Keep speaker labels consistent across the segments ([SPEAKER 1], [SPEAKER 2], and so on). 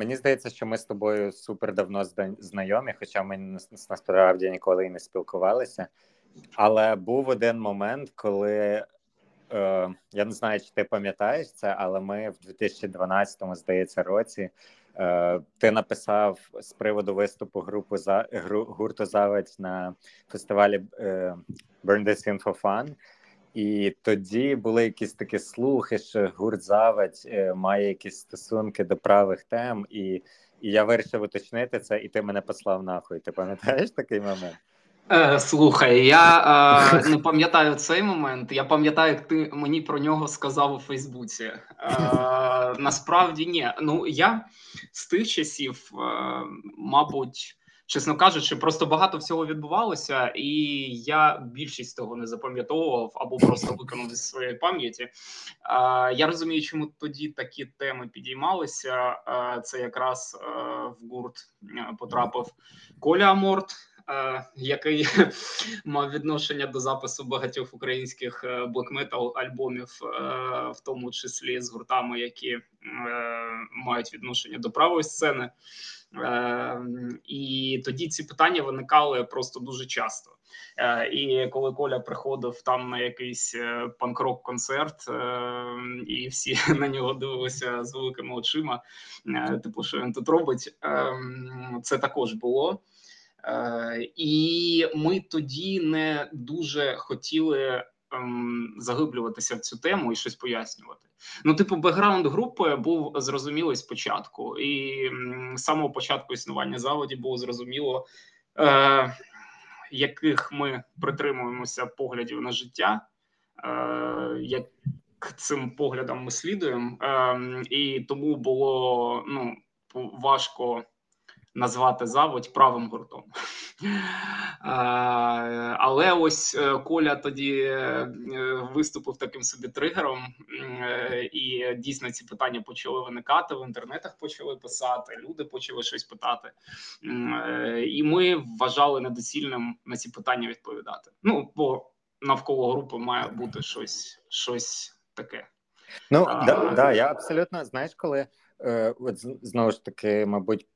[SPEAKER 1] мені здається, що ми з тобою супер давно знайомі, хоча ми насправді ніколи і не спілкувалися. Але був один момент, коли е, я не знаю, чи ти пам'ятаєш це, але ми в 2012 здається році. Е, ти написав з приводу виступу групу за гурту Завадь на фестивалі е, Burn This In For Fun. І тоді були якісь такі слухи, що гурт Завадь е, має якісь стосунки до правих тем, і і я вирішив уточнити це, і ти мене послав нахуй. Ти пам'ятаєш такий момент?
[SPEAKER 2] Е, Слухай, я е, не пам'ятаю цей момент. Я пам'ятаю, як ти мені про нього сказав у Фейсбуці. Е, Насправді ні. Ну я з тих часів, е, мабуть чесно кажучи, просто багато всього відбувалося, і я більшість того не запам'ятовував або просто виконав зі своєї пам'яті. Я розумію, чому тоді такі теми підіймалися. Це якраз в гурт потрапив Коля Аморт. Який мав відношення до запису багатьох українських блекметал альбомів, в тому числі з гуртами, які мають відношення до правої сцени. І тоді ці питання виникали просто дуже часто. Е, і коли Коля приходив там на якийсь е, панк-рок концерт, і всі на нього дивилися з великими очима, е, типу, що він тут робить, ем, це також було. І ми тоді не дуже хотіли заглиблюватися в цю тему і щось пояснювати. Ну, типу, бекграунд групи був зрозумілий спочатку, і з самого початку існування заводі було зрозуміло, е, яких ми притримуємося поглядів на життя, е, як цим поглядам ми слідуємо, е, і тому було ну важко назвати заводь правим гуртом. Але ось е, Коля тоді е, виступив таким собі тригером, е, і дійсно ці питання почали виникати в інтернетах. Почали писати, люди почали щось питати, і ми вважали недоцільним на ці питання відповідати. Ну бо навколо групи має бути щось, щось таке.
[SPEAKER 1] Ну а, да, да, я абсолютно знаєш, коли е, от знову ж таки, мабуть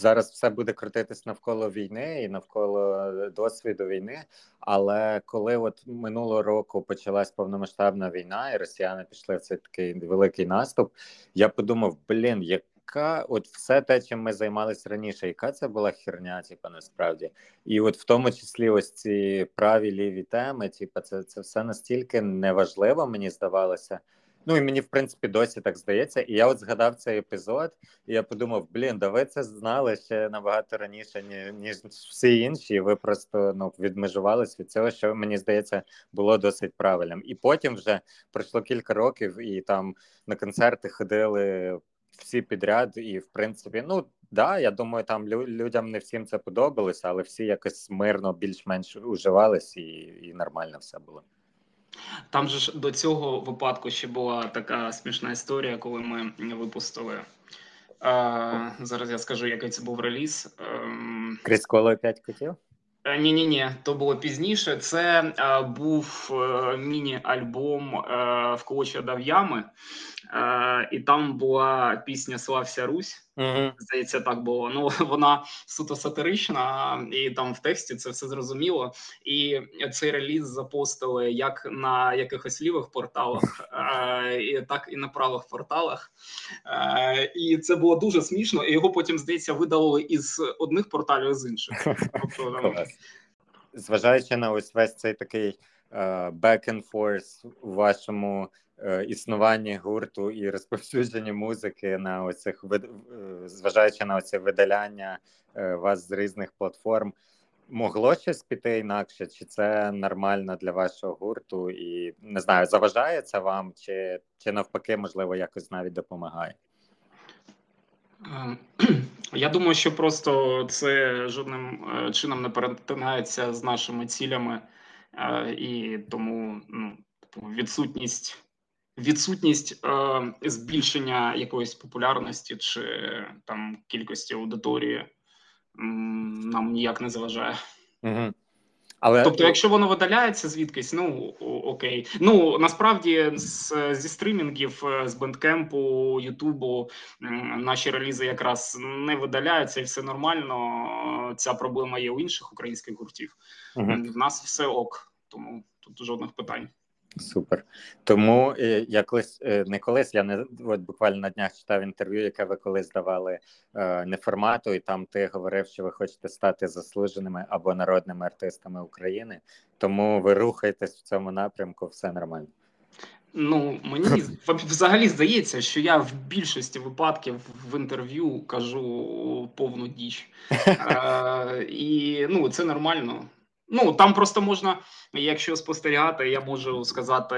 [SPEAKER 1] зараз все буде крутитись навколо війни і навколо е, досвіду війни. Але коли от минулого року почалась повномасштабна війна, і росіяни пішли в цей такий великий наступ, я подумав: блін, яка от все те, чим ми займалися раніше, яка це була херня, типу, насправді, і от в тому числі ось ці праві ліві теми, типу, це це все настільки неважливо, мені здавалося. Ну і мені в принципі досі так здається. І я от згадав цей епізод, і я подумав: блін, да ви це знали ще набагато раніше, ніж всі інші. і Ви просто ну відмежувались від цього, що мені здається було досить правильним. І потім вже пройшло кілька років, і там на концерти ходили всі підряд, і в принципі, ну. Да, я думаю, там лю- людям не всім це подобалося, але всі якось мирно більш-менш уживались, і і нормально все було.
[SPEAKER 2] Там же ж до цього випадку ще була така смішна історія, коли ми випустили. А, Зараз я скажу, який це був реліз.
[SPEAKER 1] Ем, Крізь коло п'ять котів?
[SPEAKER 2] Ні, ні, ні, то було пізніше. Це а, був е, міні-альбом е, дав Колоча Дав'ями, і там була пісня Слався Русь. Угу. Здається, так було. Ну вона суто сатирична, і там в тексті це все зрозуміло. І цей реліз запостили як на якихось лівих порталах, і так і на правих порталах. І це було дуже смішно. І його потім здається видалили із одних порталів з інших. Тобто,
[SPEAKER 1] Зважаючи на ось весь цей такий uh, back and forth у вашому Е, існуванні гурту і розповсюдження музики на оцих е, зважаючи на оце видаляння е, вас з різних платформ. Могло щось піти інакше, чи це нормально для вашого гурту, і не знаю, заважає це вам, чи чи навпаки, можливо, якось навіть допомагає?
[SPEAKER 2] Я думаю, що просто це жодним чином не перетинається з нашими цілями, і тому ну, типу, відсутність відсутність е, збільшення якоїсь популярності чи там кількості аудиторії нам ніяк не заважає.
[SPEAKER 1] Угу.
[SPEAKER 2] Але тобто, якщо воно видаляється звідкись, ну окей. Ну насправді з, зі стримінгів, е, з бендкемпу, Ютубу наші релізи якраз не видаляються, і все нормально. Ця проблема є у інших українських гуртів. Угу. В нас все ок, тому тут жодних питань.
[SPEAKER 1] Супер. Тому е, я колись е, не колись, я не от буквально на днях читав інтерв'ю, яке ви колись давали е, неформату, і там ти говорив, що ви хочете стати заслуженими або народними артистами України. Тому ви рухаєтесь в цьому напрямку, все нормально.
[SPEAKER 2] Ну мені взагалі здається, що я в більшості випадків в інтерв'ю кажу повну діч, і ну це нормально. Ну там просто можна, якщо спостерігати, я можу сказати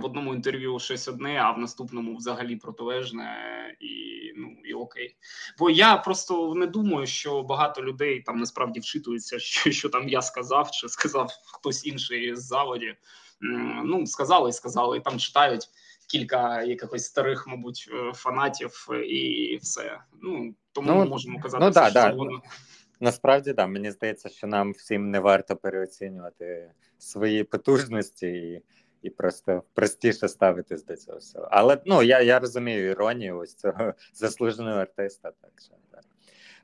[SPEAKER 2] в одному інтерв'ю щось одне, а в наступному взагалі протилежне, і ну і окей. Бо я просто не думаю, що багато людей там насправді вчитуються, що що там я сказав, чи сказав хтось інший з заводі. Ну сказали і сказали, і там читають кілька якихось старих, мабуть, е, фанатів, і все. Ну тому ну, можемо казати,
[SPEAKER 1] ну, да, що да. завгодно. Насправді так, мені здається, що нам всім не варто переоцінювати свої потужності і і просто простіше ставитись до цього всього. Але ну я я розумію іронію ось цього заслуженого артиста. Так що так.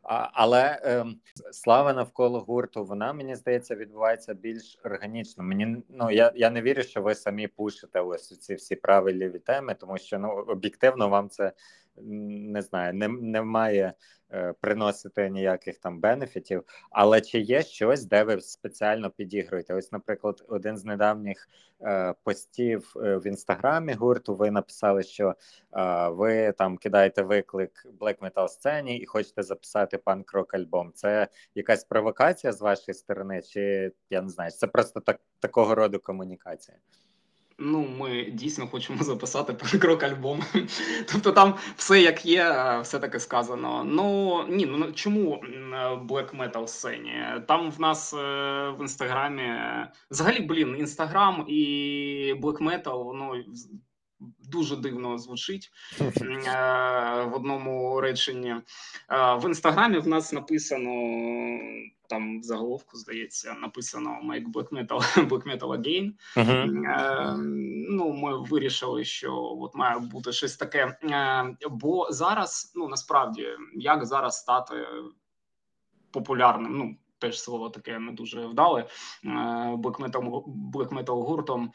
[SPEAKER 1] А, Але е, слава навколо гурту, вона мені здається відбувається більш органічно. Мені ну я я не вірю, що ви самі пушите ось ці всі правильні теми, тому що ну об'єктивно вам це не знаю, не, немає е, приносити ніяких там бенефітів. Але чи є щось, де ви спеціально підігруєте? Ось, наприклад, один з недавніх е, постів е, в інстаграмі гурту. Ви написали, що е, ви там кидаєте виклик black metal сцені і хочете записати панк рок альбом. Це якась провокація з вашої сторони, чи я не знаю, це просто так такого роду комунікація?
[SPEAKER 2] Ну, ми дійсно хочемо записати крок альбом. Тобто там все як є, все таки сказано. Ну ні, ну чому black metal сцені? Там в нас е, в інстаграмі взагалі, блін, інстаграм і black metal, ну дуже дивно звучить е, в одному реченні. Е, в інстаграмі в нас написано там в заголовку, здається, написано Make Black Metal Black Metal Again. Uh-huh. Ну, ми вирішили, що от має бути щось таке. Бо зараз, ну насправді, як зараз стати популярним? Ну, Теж слово таке не дуже вдале блекметал блекметал гуртом.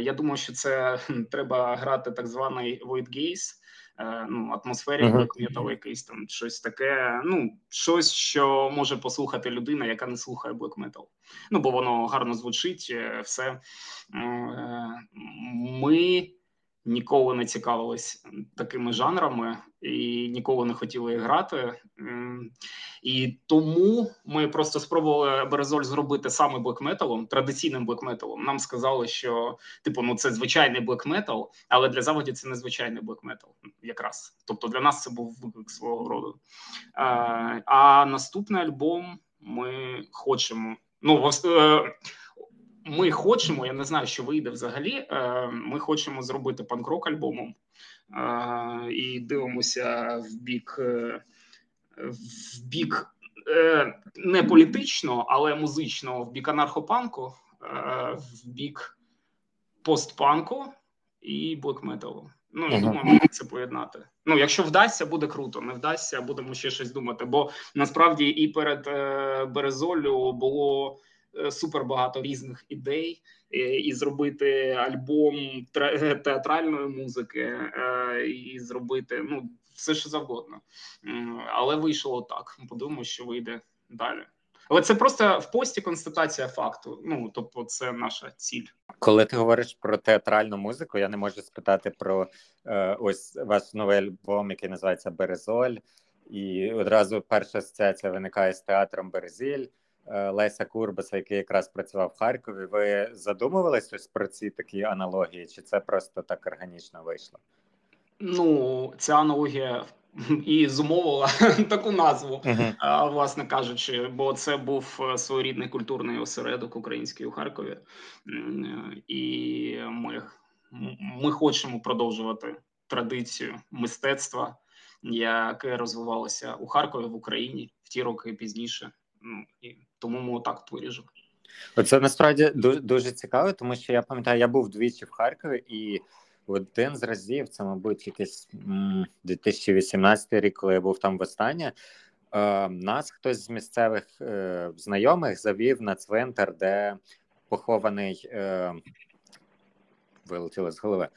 [SPEAKER 2] Я думаю, що це треба грати так званий Void Gaze, Е, ну, атмосфері uh-huh. якийсь там щось таке. Ну, щось, що може послухати людина, яка не слухає блек метал. Ну, бо воно гарно звучить, е, все. Е, ми ніколи не цікавились такими жанрами і ніколи не хотіли грати. І тому ми просто спробували Березоль зробити саме блекметалом, традиційним блекметалом. Нам сказали, що типу, ну це звичайний блекметал, але для заводі це не звичайний блекметал, якраз. Тобто для нас це був виклик свого роду. А, а наступний альбом ми хочемо. Ну, е, ми хочемо, я не знаю, що вийде взагалі. Е, ми хочемо зробити панк-рок альбомом е, і дивимося в бік е, в бік не політично, але музично, в бік анархопанку, в бік постпанку і блокметалу. Ну я думаю, ми це поєднати. Ну, якщо вдасться, буде круто. Не вдасться, будемо ще щось думати. Бо насправді і перед Березолю було Е, супер багато різних ідей, е, і зробити альбом театральної музики, е, і зробити ну все що завгодно. Але вийшло так. Подумаю, що вийде далі. Але це просто в пості констатація факту. Ну тобто, це наша ціль.
[SPEAKER 1] Коли ти говориш про театральну музику, я не можу спитати про е, ось ваш новий альбом, який називається Березоль, і одразу перша асоціація виникає з театром Березіль. Е, Леся Курбаса, який якраз працював в Харкові. Ви задумувались ось про ці такі аналогії, чи це просто так органічно вийшло?
[SPEAKER 2] Ну, ця аналогія і зумовила таку назву, uh-huh. власне кажучи, бо це був е, своєрідний культурний осередок український у Харкові, і ми, ми хочемо продовжувати традицію мистецтва, яке розвивалося у Харкові в Україні в ті роки пізніше. Ну і тому ми отак виріжемо.
[SPEAKER 1] Оце насправді дуже дуже цікаво, тому що я пам'ятаю, я був двічі в Харкові, і один з разів, це, мабуть, якийсь 2018 рік, коли я був там востаннє. Е, нас хтось з місцевих е, знайомих завів на цвинтар, де похований е, вилетіло з голови.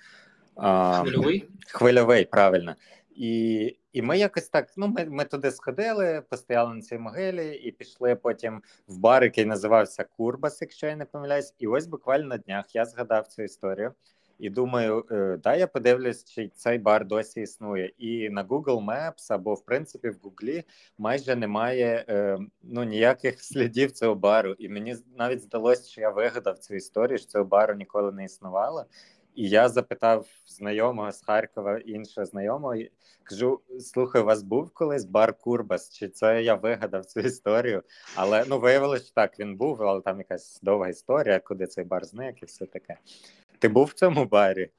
[SPEAKER 2] Хвильовий?
[SPEAKER 1] Хвильовий, правильно. І і ми якось так. Ну, ми ми туди сходили, постояли на цій могилі і пішли потім в бар, який називався Курбас, якщо я не помиляюсь. І ось буквально на днях я згадав цю історію і думаю, е, дай я подивлюсь, чи цей бар досі існує. І на Google Maps або в принципі в Google майже немає е, ну ніяких слідів цього бару. І мені навіть здалося, що я вигадав цю історію, що цього бару ніколи не існувало. І я запитав знайомого з Харкова іншого знайомого. Кажу: слухай, у вас був колись бар Курбас? Чи це я вигадав цю історію? Але ну виявилося, що так він був, але там якась довга історія, куди цей бар зник і все таке. Ти був в цьому барі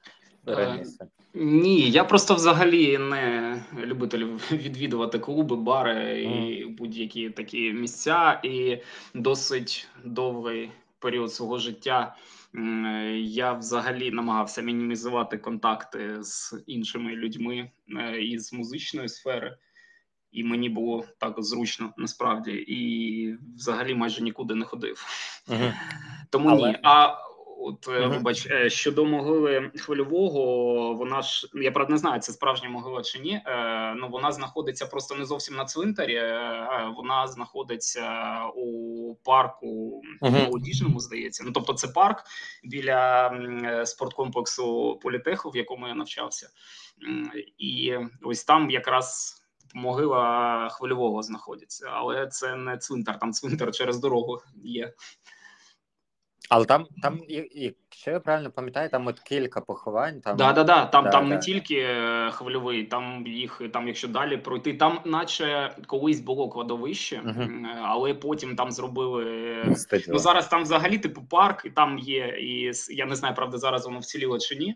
[SPEAKER 1] е, раніше?
[SPEAKER 2] Ні, я просто взагалі не любитель відвідувати клуби, бари і будь-які такі місця, і досить довгий період свого життя. Я взагалі намагався мінімізувати контакти з іншими людьми е, із музичної сфери, і мені було так зручно насправді, і взагалі майже нікуди не ходив. Угу. Тому Але... ні. А От uh вибач щодо могили хвильового, вона ж я правда не знаю, це справжня могила чи ні. Е, ну вона знаходиться просто не зовсім на цвинтарі. Е, вона знаходиться у парку uh молодіжному, здається. Ну тобто, це парк біля спорткомплексу політеху, в якому я навчався, і ось там якраз. Могила хвильового знаходиться, але це не цвинтар. Там цвинтар через дорогу є.
[SPEAKER 1] Але там, там, якщо я правильно пам'ятаю, там от кілька поховань. Там
[SPEAKER 2] да, да, да. Там да, там да. не тільки е, хвильовий, там їх там, якщо далі пройти, там, наче колись було кладовище, uh але потім там зробили Стадіо. ну зараз. Там взагалі типу парк, і там є і я не знаю, правда, зараз воно вціліло чи ні,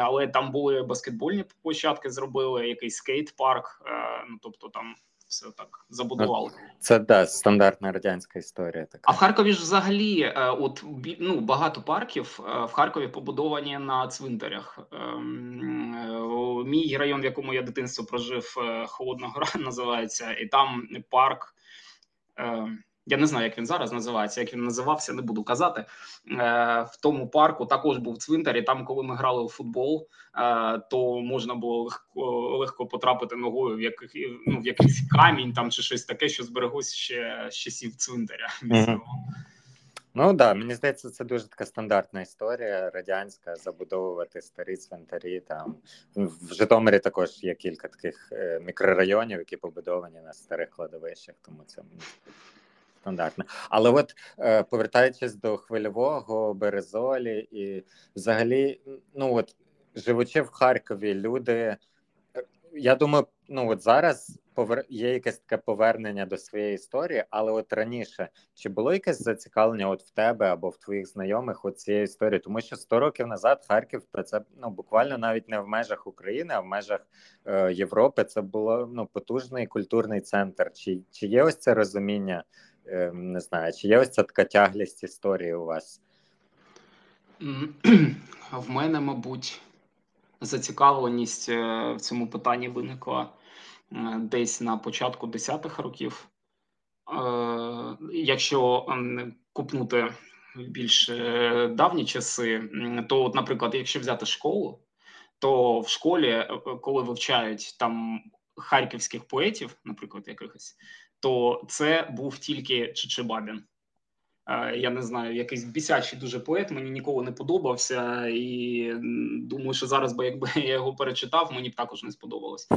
[SPEAKER 2] але там були баскетбольні площадки, зробили якийсь скейт-парк. Е, ну тобто там все так забудували.
[SPEAKER 1] Це да, стандартна радянська історія. Така.
[SPEAKER 2] А в Харкові ж взагалі, е, от ну багато парків е, в Харкові побудовані на цвинтарях. Ем, е, мій район, в якому я дитинство прожив, Холодна Гора називається, і там парк. Я не знаю, як він зараз називається. Як він називався, не буду казати. Е, В тому парку також був цвинтар, і Там, коли ми грали у футбол, е, то можна було легко легко потрапити ногою в яких ну, в якийсь камінь там чи щось таке, що збереглося ще з часів цвинтаря. Mm-hmm.
[SPEAKER 1] Ну так, да, мені здається, це дуже така стандартна історія радянська забудовувати старі цвинтарі. Там в Житомирі також є кілька таких е, мікрорайонів, які побудовані на старих кладовищах, тому це стандартне. Але от е, повертаючись до хвильового березолі, і взагалі, ну от живучи в Харкові, люди. Е, я думаю, ну от зараз повер... є якесь таке повернення до своєї історії, але от раніше чи було якесь зацікавлення от в тебе або в твоїх знайомих от цієї історії? Тому що 100 років назад Харків то це ну буквально навіть не в межах України, а в межах е, Європи. Це було ну потужний культурний центр. Чи, Чи є ось це розуміння? Ем, не знаю, чи є ось ця така тяглість історії у вас?
[SPEAKER 2] В мене, мабуть, зацікавленість е, в цьому питанні виникла е, десь на початку 10-х років. Е, якщо купнути більш давні часи, то, от, наприклад, якщо взяти школу, то в школі, коли вивчають там харківських поетів, наприклад, якихось, то це був тільки Чичибабін. Я не знаю, якийсь бісячий дуже поет, мені ніколи не подобався, і думаю, що зараз, би якби я його перечитав, мені б також не сподобалось.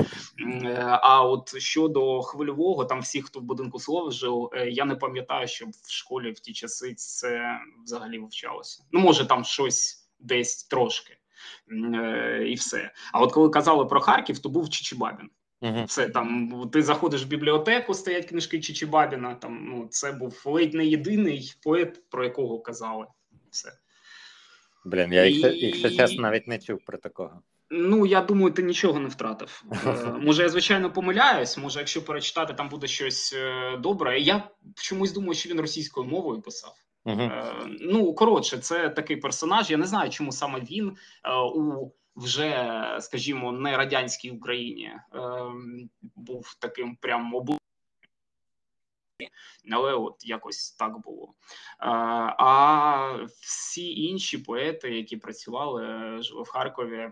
[SPEAKER 2] А от щодо хвильового, там всі, хто в будинку слова жив, е, я не пам'ятаю, щоб в школі в ті часи це взагалі вивчалося. Ну, може, там щось десь трошки е, і все. А от коли казали про Харків, то був Чичибабін. Угу. Все там ти заходиш в бібліотеку, стоять книжки Чичибабіна. Там ну це був ледь не єдиний поет, про якого казали. Все.
[SPEAKER 1] Блін, я, якщо, якщо чесно, навіть не чув про такого.
[SPEAKER 2] Ну, я думаю, ти нічого не втратив. Е, може, я звичайно помиляюсь. Може, якщо перечитати, там буде щось е, добре. Я чомусь думаю, що він російською мовою писав. Угу. Ну коротше, це такий персонаж. Я не знаю, чому саме він у вже, скажімо, не радянській Україні був таким прям обу. Але от якось так було. А всі інші поети, які працювали в Харкові,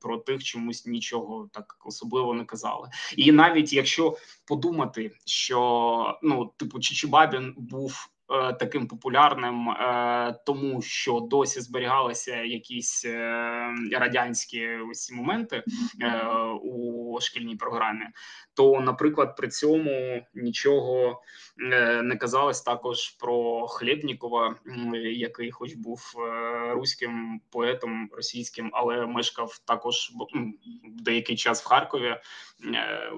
[SPEAKER 2] про тих чомусь нічого так особливо не казали. І навіть якщо подумати, що ну, типу, Чичибабін був Е, таким популярним, е, тому що досі зберігалися якісь е, радянські ці моменти у шкільній програмі. То, наприклад, при цьому нічого не казалось також про Хлєбнікова, який, хоч був руським поетом російським, але мешкав також деякий час в Харкові.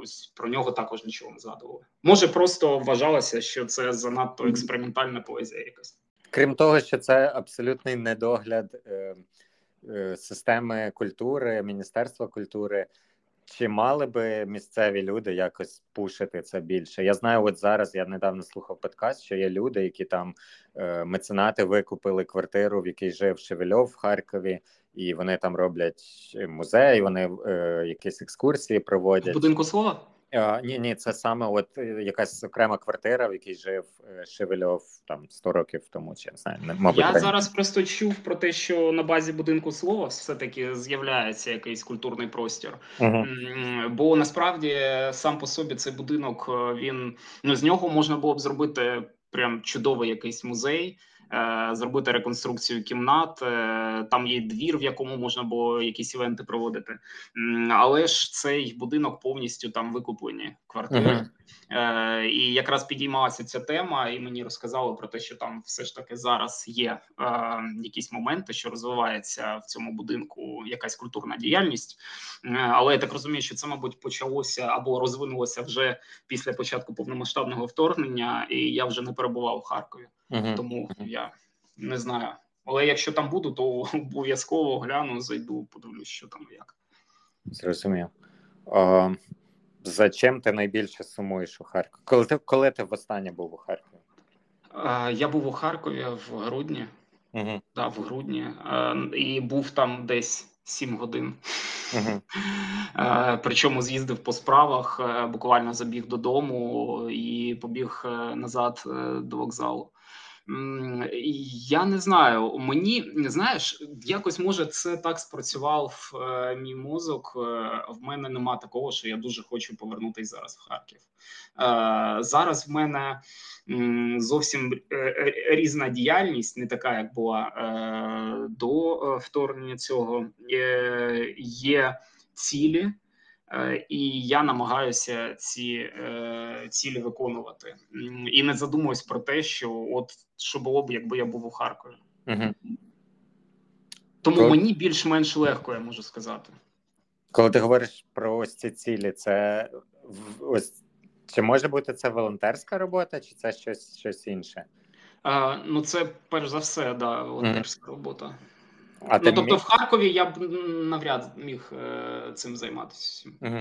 [SPEAKER 2] Ось про нього також нічого не згадували. Може, просто вважалося, що це занадто експериментальна поезія. Якась
[SPEAKER 1] крім того, що це абсолютний недогляд е, е, системи культури, міністерства культури. Чи мали би місцеві люди якось пушити це більше? Я знаю, от зараз я недавно слухав подкаст, що є люди, які там е, меценати викупили квартиру, в якій жив Шевельов в Харкові, і вони там роблять музей, вони е, якісь екскурсії проводять.
[SPEAKER 2] В будинку слова?
[SPEAKER 1] А, Ні, ні, це саме от е, якась окрема квартира, в якій жив е, Шевельов там 100 років тому. Чи не знаю, мабуть,
[SPEAKER 2] я раніше. зараз просто чув про те, що на базі будинку слова все таки з'являється якийсь культурний простір, угу. бо насправді сам по собі цей будинок е, він ну з нього можна було б зробити прям чудовий якийсь музей. Е, зробити реконструкцію кімнат. Е, там є двір, в якому можна було якісь івенти проводити, але ж цей будинок повністю там викуплені квартири. Uh-huh. І якраз підіймалася ця тема, і мені розказали про те, що там все ж таки зараз є е, якісь моменти, що розвивається в цьому будинку якась культурна діяльність. Е, але я так розумію, що це, мабуть, почалося або розвинулося вже після початку повномасштабного вторгнення, і я вже не перебував у Харкові. Угу. Тому я не знаю. Але якщо там буду, то обов'язково гляну, зайду, подивлюсь, що там як.
[SPEAKER 1] Зрозумів. А, За чим ти найбільше сумуєш у Харкові? Коли ти коли ти востаннє був у Харкові?
[SPEAKER 2] А, я був у Харкові в грудні. Угу. Да, в грудні. А, і був там десь 7 годин. Uh-huh. Причому з'їздив по справах, е, буквально забіг додому і побіг е, назад е, до вокзалу. Я не знаю. Мені знаєш, якось може це так спрацював е, мій мозок. Е, в мене нема такого, що я дуже хочу повернутися зараз в Харків. Е, зараз в мене зовсім е, е, різна діяльність, не така, як була е, до вторгнення цього. Є цілі. Е, і я намагаюся ці е, цілі виконувати і не задумуюсь про те, що от що було б, якби я був у Харкові. Угу. Тому Коли... мені більш-менш легко, я можу сказати.
[SPEAKER 1] Коли ти говориш про ось ці цілі, це ось чи може бути це волонтерська робота, чи це щось щось інше?
[SPEAKER 2] А, Ну, це перш за все, да, волонтерська угу. робота. А ну, тобто, міг... в Харкові я б навряд міг е, цим займатися.
[SPEAKER 1] Угу.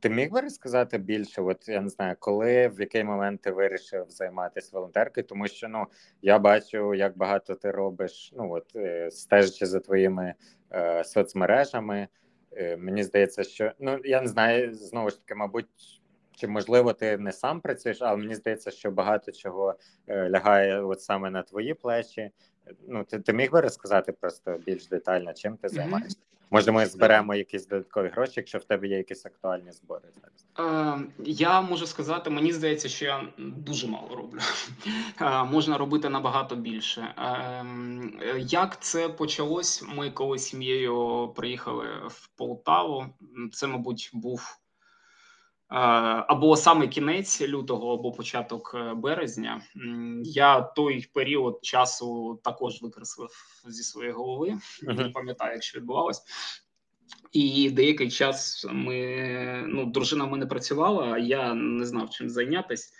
[SPEAKER 1] Ти міг би розказати більше? От я не знаю, коли в який момент ти вирішив займатися волонтеркою, тому що ну я бачу, як багато ти робиш. Ну от е, стежачи за твоїми е, соцмережами. Е, мені здається, що ну я не знаю, знову ж таки, мабуть. Чи можливо ти не сам працюєш, але мені здається, що багато чого е, лягає от саме на твої плечі ну ти ти міг би розказати просто більш детально, чим ти займаєшся? Mm-hmm. Може, ми зберемо якісь додаткові гроші, якщо в тебе є якісь актуальні збори
[SPEAKER 2] зараз? Е, Я можу сказати, мені здається, що я дуже мало роблю. Е, можна робити набагато більше. Е, Як це почалось? Ми коли сім'єю приїхали в Полтаву. Це, мабуть, був або саме кінець лютого, або початок е, березня. Я той період часу також викреслив зі своєї голови. Uh-huh. Не пам'ятаю, як що відбувалось. І деякий час ми ну, дружина в мене працювала, а я не знав чим зайнятися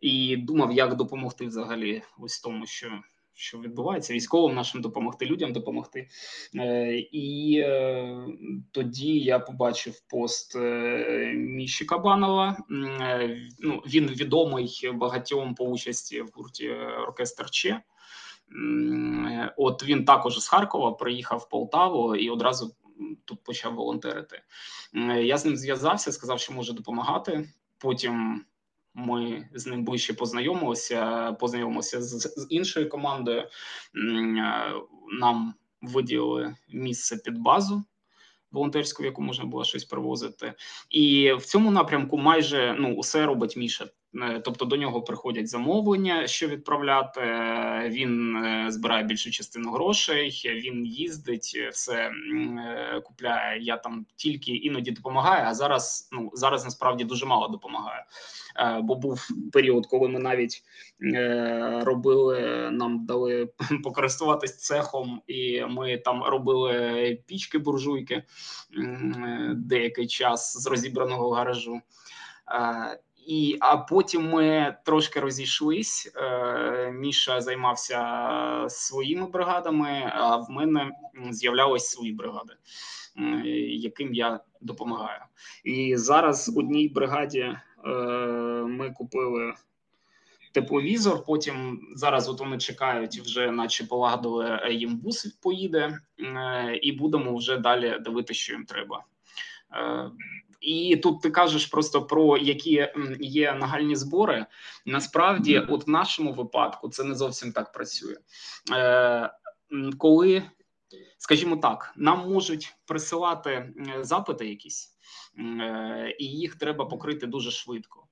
[SPEAKER 2] і думав, як допомогти взагалі ось тому, що що відбувається, військовим нашим допомогти, людям допомогти. Е, І е, тоді я побачив пост е, Міші Кабанова. Ну, Він відомий багатьом по участі в гурті оркестр Че. От він також з Харкова приїхав в Полтаву і одразу тут почав волонтерити. Я з ним зв'язався, сказав, що може допомагати. Потім ми з ним ближче познайомилися, познайомилися з, з іншою командою. Е, нам виділили місце під базу волонтерську, в яку можна було щось привозити, і в цьому напрямку майже ну усе робить Міша. Е, тобто до нього приходять замовлення, що відправляти. Він е, збирає більшу частину грошей. Він їздить, все купляє. Я там тільки іноді допомагаю. А зараз ну зараз насправді дуже мало допомагаю. Е, бо був період, коли ми навіть е, робили, нам дали покористуватись цехом, і ми там робили пічки буржуйки деякий час з розібраного гаражу. Е, і а потім ми трошки розійшлись. Міша займався своїми бригадами. А в мене з'являлись свої бригади, яким я допомагаю. І зараз в одній бригаді Е, ми купили тепловізор. Потім зараз от вони чекають, вже наче полагодили е, їм бус поїде, е, і будемо вже далі дивитися, що їм треба. І тут ти кажеш просто про які є нагальні збори. Насправді, от в нашому випадку, це не зовсім так працює. Коли, скажімо так, нам можуть присилати запити якісь. Е, і їх треба покрити дуже швидко.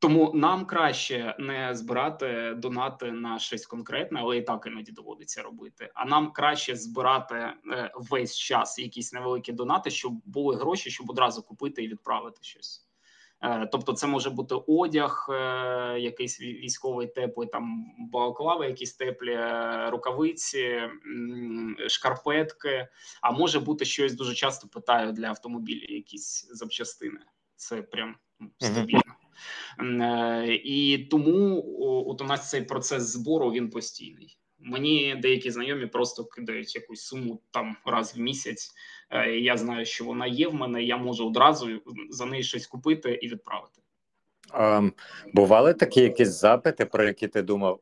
[SPEAKER 2] Тому нам краще не збирати донати на щось конкретне, але і так іноді доводиться робити. А нам краще збирати е, весь час якісь невеликі донати, щоб були гроші, щоб одразу купити і відправити щось. Е, тобто, це може бути одяг, якийсь військовий теплий, там балаклави, якісь теплі рукавиці, шкарпетки. А може бути щось дуже часто питаю для автомобілів, якісь запчастини. Це прям стабільно. Е, і тому от у нас цей процес збору він постійний. Мені деякі знайомі просто кидають якусь суму там раз в місяць. Е, Я знаю, що вона є в мене. Я можу одразу за неї щось купити і відправити.
[SPEAKER 1] А, Бували такі якісь запити, про які ти думав: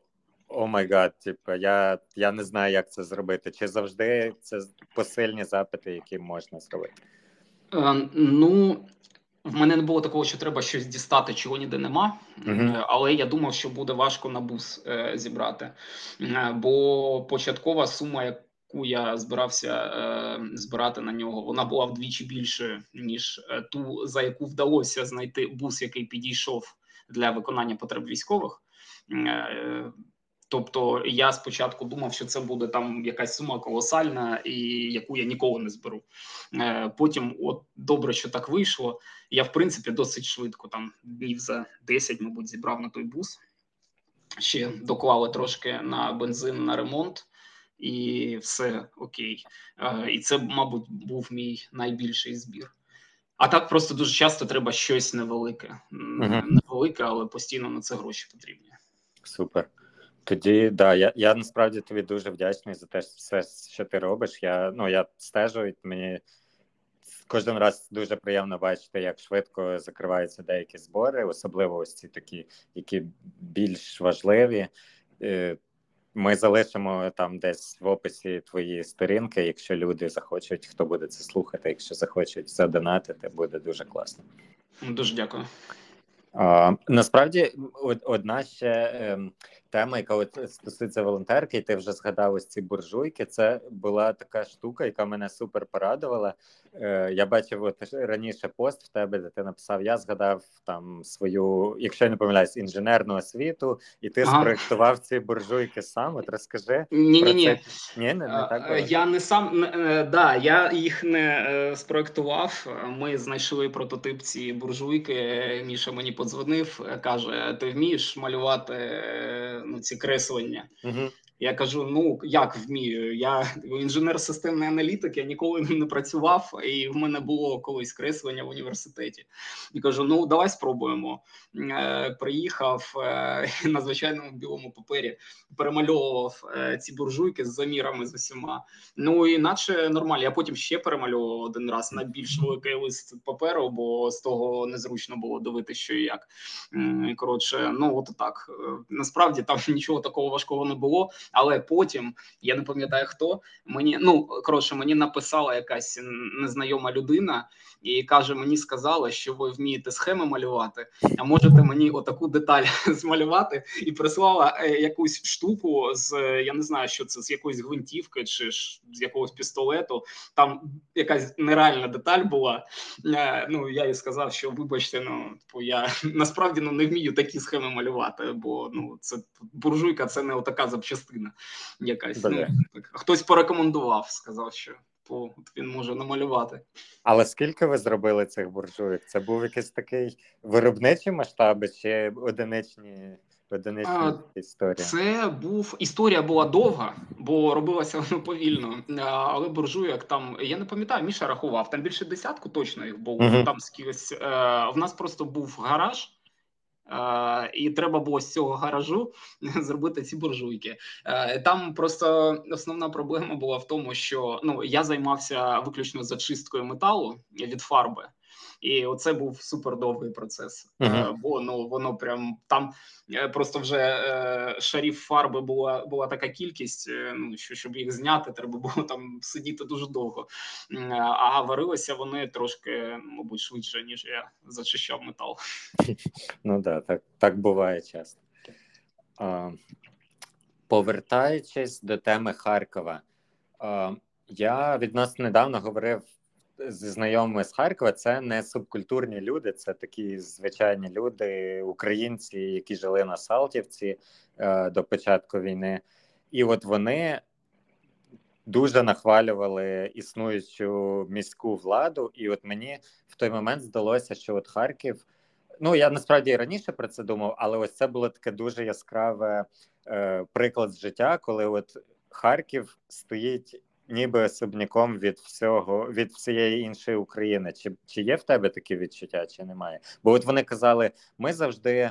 [SPEAKER 1] oh my god, типу, я я не знаю, як це зробити. Чи завжди це посильні запити, які можна зробити?
[SPEAKER 2] Е, ну в мене не було такого, що треба щось дістати, чого ніде нема. Uh-huh. Але я думав, що буде важко на бус е, зібрати. Е, бо початкова сума, яку я збирався е, збирати на нього, вона була вдвічі більшою, ніж е, ту, за яку вдалося знайти бус, який підійшов для виконання потреб військових. Тобто я спочатку думав, що це буде там якась сума колосальна, і яку я ніколи не зберу. Е, потім, от добре, що так вийшло. Я в принципі досить швидко, там днів за 10, мабуть, зібрав на той бус. Ще доклали трошки на бензин на ремонт, і все окей. Е, і це, мабуть, був мій найбільший збір. А так просто дуже часто треба щось невелике, невелике, але постійно на це гроші потрібні.
[SPEAKER 1] Супер. Тоді да, я я насправді тобі дуже вдячний за те, все, що ти робиш. Я ну я стежу, і мені кожен раз дуже приємно бачити, як швидко закриваються деякі збори, особливо ось ці такі, які більш важливі. Е, ми залишимо там десь в описі твої сторінки, якщо люди захочуть, хто буде це слухати, якщо захочуть задонатити, буде дуже класно.
[SPEAKER 2] Дуже дякую.
[SPEAKER 1] А, Насправді, одна ще ем, тема, яка от стосується волонтерки, і ти вже згадав ось ці буржуйки. Це була така штука, яка мене супер порадувала. Е, Я бачив от раніше пост в тебе, де ти написав: Я згадав там свою, якщо я не помиляюсь, інженерну освіту, і ти ага. спроектував ці буржуйки сам. От розкажи
[SPEAKER 2] ні, ні, ні.
[SPEAKER 1] Ні, не, не так
[SPEAKER 2] було? я не сам не, да, я їх не е, спроектував. Ми знайшли прототип цієї буржуйки. Міша мені подзвонив, каже: Ти вмієш малювати? Ну, ці креслення. Угу. Я кажу: ну як вмію? Я інженер системної аналітики, я ніколи не працював, і в мене було колись креслення в університеті. І кажу: ну давай спробуємо. Е, Приїхав е, на звичайному білому папері, перемальовував е, ці буржуйки з замірами з усіма. Ну і наче нормально. Я потім ще перемальовував один раз на більш великий лист паперу, бо з того незручно було дивитися, що і як. Коротше, ну от так. Е, насправді там нічого такого важкого не було. Але потім я не пам'ятаю хто мені ну коротше, мені написала якась незнайома людина і каже: Мені сказали, що ви вмієте схеми малювати, а можете мені отаку деталь змалювати, і прислала е, якусь штуку з я не знаю, що це з якоїсь гвинтівки чи ж з якогось пістолету. Там якась нереальна деталь була. Е, ну я їй сказав, що вибачте, ну типу я насправді ну не вмію такі схеми малювати, бо ну це буржуйка, це не отака запчастина. Якась ну, так. хтось порекомендував, сказав, що то він може намалювати.
[SPEAKER 1] Але скільки ви зробили цих буржуйок? Це був якийсь такий виробничий масштаби чи одиничні? Одинична історія.
[SPEAKER 2] Це був історія була довга, бо робилася воно повільно. Але буржуйок там я не пам'ятаю, Міша рахував там більше десятку точно їх було. Uh-huh. Там скількись е, в нас просто був гараж. І треба було з цього гаражу зробити ці буржуйки. Е, там просто основна проблема була в тому, що ну я займався виключно зачисткою металу від фарби. І оце був супер довгий процес. Uh-huh. Бо ну воно прям там е, просто вже е, шарів фарби була була така кількість. Ну що щоб їх зняти, треба було там сидіти дуже довго. А варилися вони трошки, мабуть, швидше ніж я зачищав метал.
[SPEAKER 1] Ну да, так так буває часто. А, Повертаючись до теми Харкова, а, я відносно недавно говорив зі знайомими з Харкова, це не субкультурні люди, це такі звичайні люди, українці, які жили на Салтівці е, до початку війни, і от вони дуже нахвалювали існуючу міську владу. І от мені в той момент здалося, що от Харків. Ну я насправді раніше про це думав, але ось це було таке дуже яскраве е, приклад з життя, коли от Харків стоїть ніби особняком від всього від всієї іншої України. Чи чи є в тебе такі відчуття, чи немає? Бо от вони казали, ми завжди.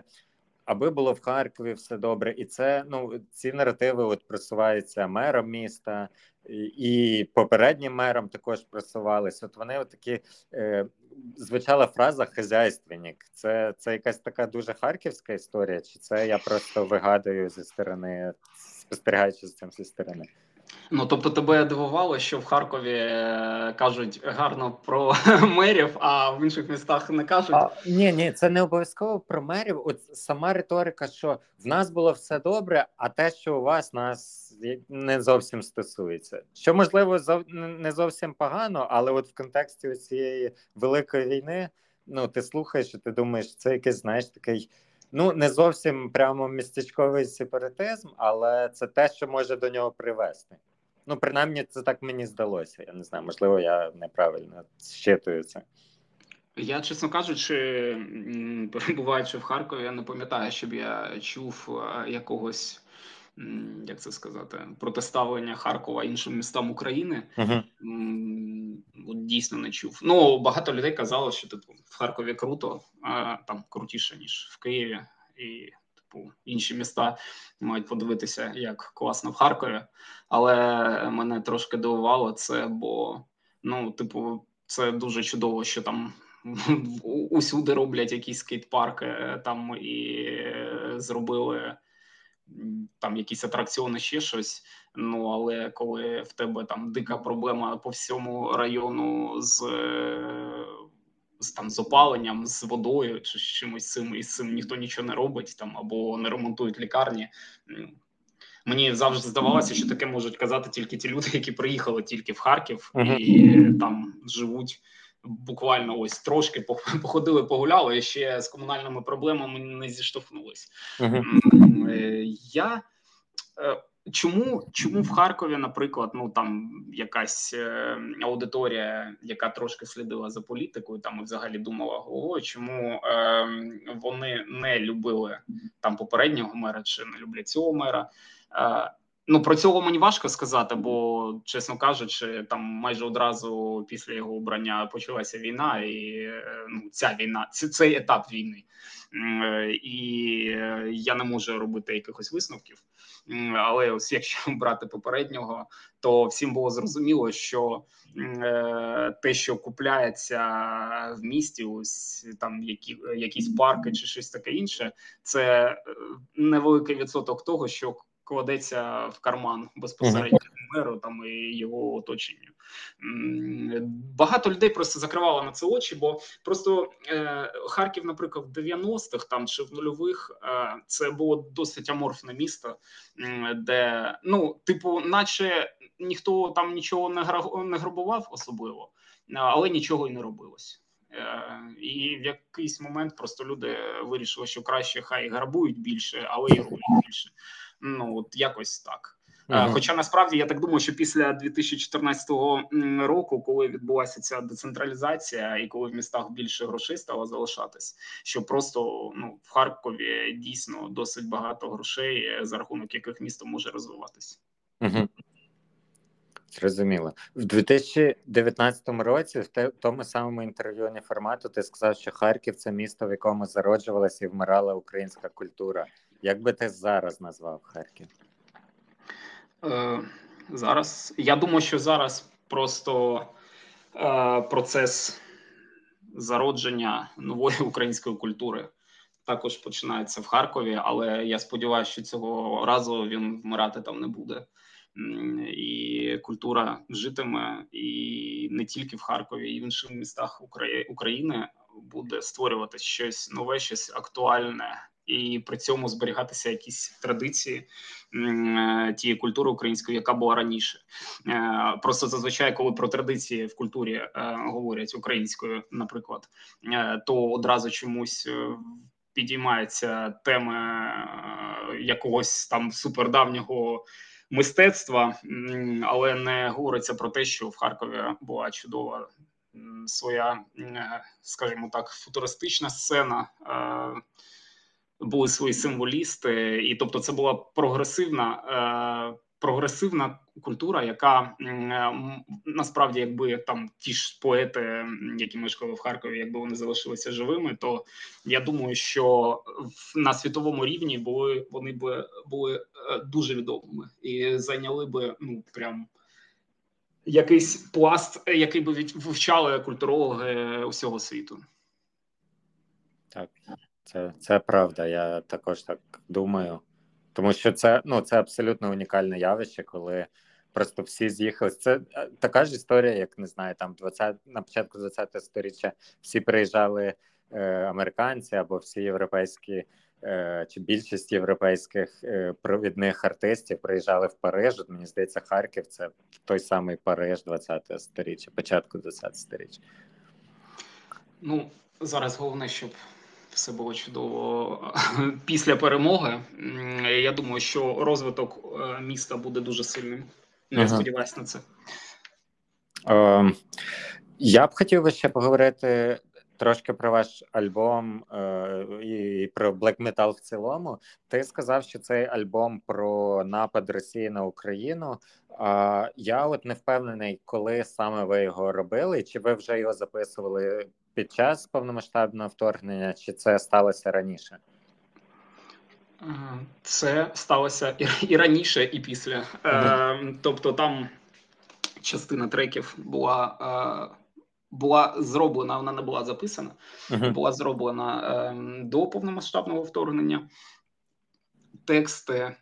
[SPEAKER 1] Аби було в Харкові все добре, і це ну ці наративи от просуваються мером міста і, попереднім мером також просувались. От вони от такі е, звучала фраза хазяйственник. Це це якась така дуже харківська історія, чи це я просто вигадую зі сторони, спостерігаючи з цим зі сторони?
[SPEAKER 2] Ну тобто, тебе дивувало, що в Харкові е, кажуть гарно про мерів, а в інших містах не кажуть. А,
[SPEAKER 1] Ні, ні, це не обов'язково про мерів. От сама риторика, що в нас було все добре, а те, що у вас нас не зовсім стосується. Що можливо зов... не зовсім погано, але от в контексті цієї великої війни, ну ти слухаєш, і ти думаєш, це якийсь знаєш такий. Ну, не зовсім прямо містечковий сепаратизм, але це те, що може до нього привести. Ну, принаймні, це так мені здалося. Я не знаю, можливо, я неправильно щитую це.
[SPEAKER 2] Я, чесно кажучи, перебуваючи в Харкові, я не пам'ятаю, щоб я чув якогось, як це сказати, протиставлення Харкова іншим містам України. Uh-huh. От Дійсно не чув. Ну, багато людей казало, що типу в Харкові круто, а там крутіше, ніж в Києві. І типу, інші міста мають подивитися, як класно в Харкові. Але мене трошки дивувало це, бо ну, типу, це дуже чудово, що там. Усюди роблять якісь скейт-парки там і зробили там якісь атракціони, ще щось. Ну але коли в тебе там дика проблема по всьому району з з там з опаленням, з водою чи з чимось цим і з цим ніхто нічого не робить там або не ремонтують лікарні. Мені завжди здавалося, що таке можуть казати тільки ті люди, які приїхали тільки в Харків і там живуть. Буквально ось трошки походили, погуляли і ще з комунальними проблемами не зіштовхнулись. Uh-huh. Я е, Чому чому в Харкові, наприклад, ну там якась е, аудиторія, яка трошки слідила за політикою, там і взагалі думала ого, чому е, вони не любили там попереднього мера чи не люблять цього мера? Е, Ну, про цього мені важко сказати, бо, чесно кажучи, там майже одразу після його обрання почалася війна, і ну, ця війна, цей етап війни. І я не можу робити якихось висновків. Але ось якщо брати попереднього, то всім було зрозуміло, що е, те, що купляється в місті, ось там які якісь парки чи щось таке інше, це е, невеликий відсоток того, що кладеться в карман безпосередньо меру там і його оточенню. Багато людей просто закривало на це очі, бо просто е, Харків, наприклад, в 90-х там чи в нульових е, це було досить аморфне місто, де ну, типу, наче ніхто там нічого не не грабував особливо, але нічого і не робилось. Е, і в якийсь момент просто люди вирішили, що краще хай грабують більше, але і роблять більше. Ну от якось так. Uh-huh. Хоча насправді я так думаю, що після 2014 року, коли відбулася ця децентралізація, і коли в містах більше грошей стало залишатись, що просто ну в Харкові дійсно досить багато грошей, е, за рахунок яких місто може розвиватись.
[SPEAKER 1] Uh-huh. Зрозуміло в 2019 році. В тому самому інтерв'ю формату ти сказав, що Харків це місто, в якому зароджувалася і вмирала українська культура. Як би ти зараз назвав Харків?
[SPEAKER 2] Е, Зараз я думаю, що зараз просто е, процес зародження нової української культури також починається в Харкові, але я сподіваюся, що цього разу він вмирати там не буде. І культура житиме і не тільки в Харкові, і в інших містах України буде створювати щось нове, щось актуальне і при цьому зберігатися якісь традиції е, тієї культури української, яка була раніше. Е, просто зазвичай, коли про традиції в культурі е, говорять українською, наприклад, то одразу чомусь. Підіймається тема якогось там супердавнього мистецтва, але не говориться про те, що в Харкові була чудова своя, скажімо так, футуристична сцена були свої символісти, і тобто, це була прогресивна. Е, Прогресивна культура, яка е, насправді, якби там ті ж поети, які мешкали в Харкові, якби вони залишилися живими, то я думаю, що на світовому рівні були вони б були е, дуже відомими і зайняли би ну прям якийсь пласт, який би вивчали культурологи усього світу.
[SPEAKER 1] Так. Це це правда, я також так думаю. Тому що це ну, це абсолютно унікальне явище, коли просто всі з'їхали. Це е, така ж історія, як не знаю, там 20, на початку 20-го сторіччя всі приїжджали е, американці або всі європейські е, чи більшість європейських е, провідних артистів приїжджали в Париж. От, Мені здається, Харків це той самий Париж 20-го сторіччя, початку 20-го сторіччя.
[SPEAKER 2] Ну зараз головне, щоб все було чудово після перемоги. Я думаю, що розвиток е, міста буде дуже сильним. Я ага. сподіваюся на це.
[SPEAKER 1] Е, я б хотів ще поговорити трошки про ваш альбом е, і про Black Metal в цілому. Ти сказав, що цей альбом про напад Росії на Україну. А я от не впевнений, коли саме ви його робили, чи ви вже його записували під час повномасштабного вторгнення, чи це сталося раніше?
[SPEAKER 2] Це сталося і, і раніше, і після. Е, Тобто, там частина треків була е, була зроблена, вона не була записана, uh-huh. була зроблена е, до повномасштабного вторгнення. Тексти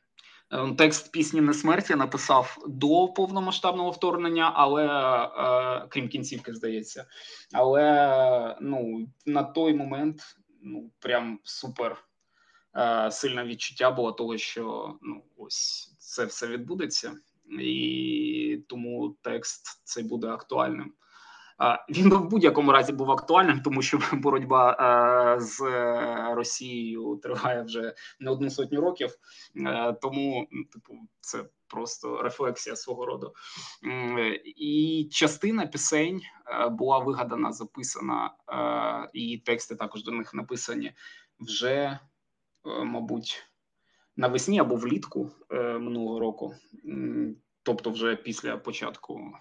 [SPEAKER 2] Е, текст пісні не смерті написав до повномасштабного вторгнення, але е, крім кінцівки, здається. Але ну на той момент ну прям супер е, сильне відчуття було того, що ну ось це все відбудеться, і тому текст цей буде актуальним. Він в будь-якому разі був актуальним, тому що боротьба е, з Росією триває вже не одну сотню років, е, тому типу це просто рефлексія свого роду. І частина пісень е, була вигадана, записана, і тексти також до них написані вже, мабуть. навесні або влітку минулого року, тобто вже після початку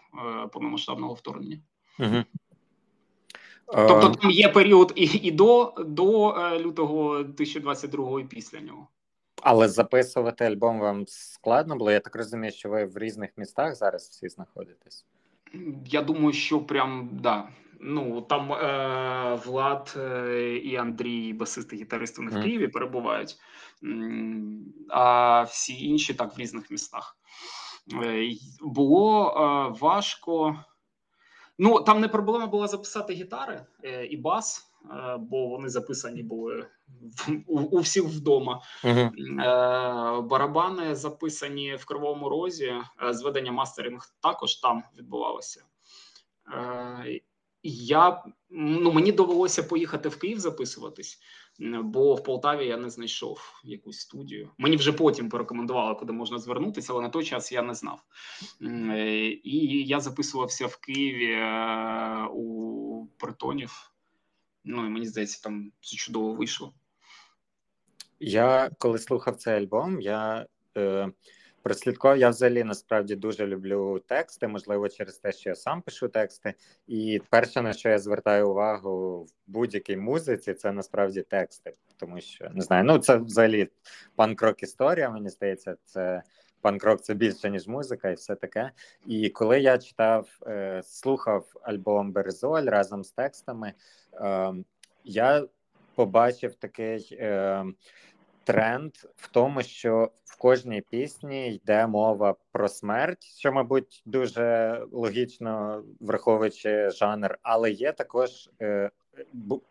[SPEAKER 2] повномасштабного вторгнення. Угу. Тобто там є період і і до до лютого 2022 і після нього.
[SPEAKER 1] Але записувати альбом вам складно було. Я так розумію, що ви в різних містах зараз всі знаходитесь.
[SPEAKER 2] Я думаю, що прям да. Ну там е, Влад е, і Андрій, басисти гітаристи вони в Києві перебувають, а всі інші так в різних містах. Е, було е, важко. Ну там не проблема була записати гітари е, і бас. Е, бо вони записані були у, у всіх вдома. Uh-huh. Барабани записані в Кривому Розі. Е, зведення мастеринг також там відбувалося. Я ну мені довелося поїхати в Київ записуватись, бо в Полтаві я не знайшов якусь студію. Мені вже потім порекомендували, куди можна звернутися, але на той час я не знав. І я записувався в Києві у притонів. Ну і мені здається, там все чудово вийшло.
[SPEAKER 1] Я коли слухав цей альбом, я е, прослідкував. Я взагалі насправді дуже люблю тексти, можливо, через те, що я сам пишу тексти. І перше, на що я звертаю увагу в будь-якій музиці, це насправді тексти. Тому що не знаю, ну це взагалі панк-рок історія, мені здається, це. Панк-рок це більше ніж музика, і все таке. І коли я читав, е, слухав альбом Березоль разом з текстами, е, я побачив такий е, тренд в тому, що в кожній пісні йде мова про смерть, що, мабуть, дуже логічно враховуючи жанр, але є також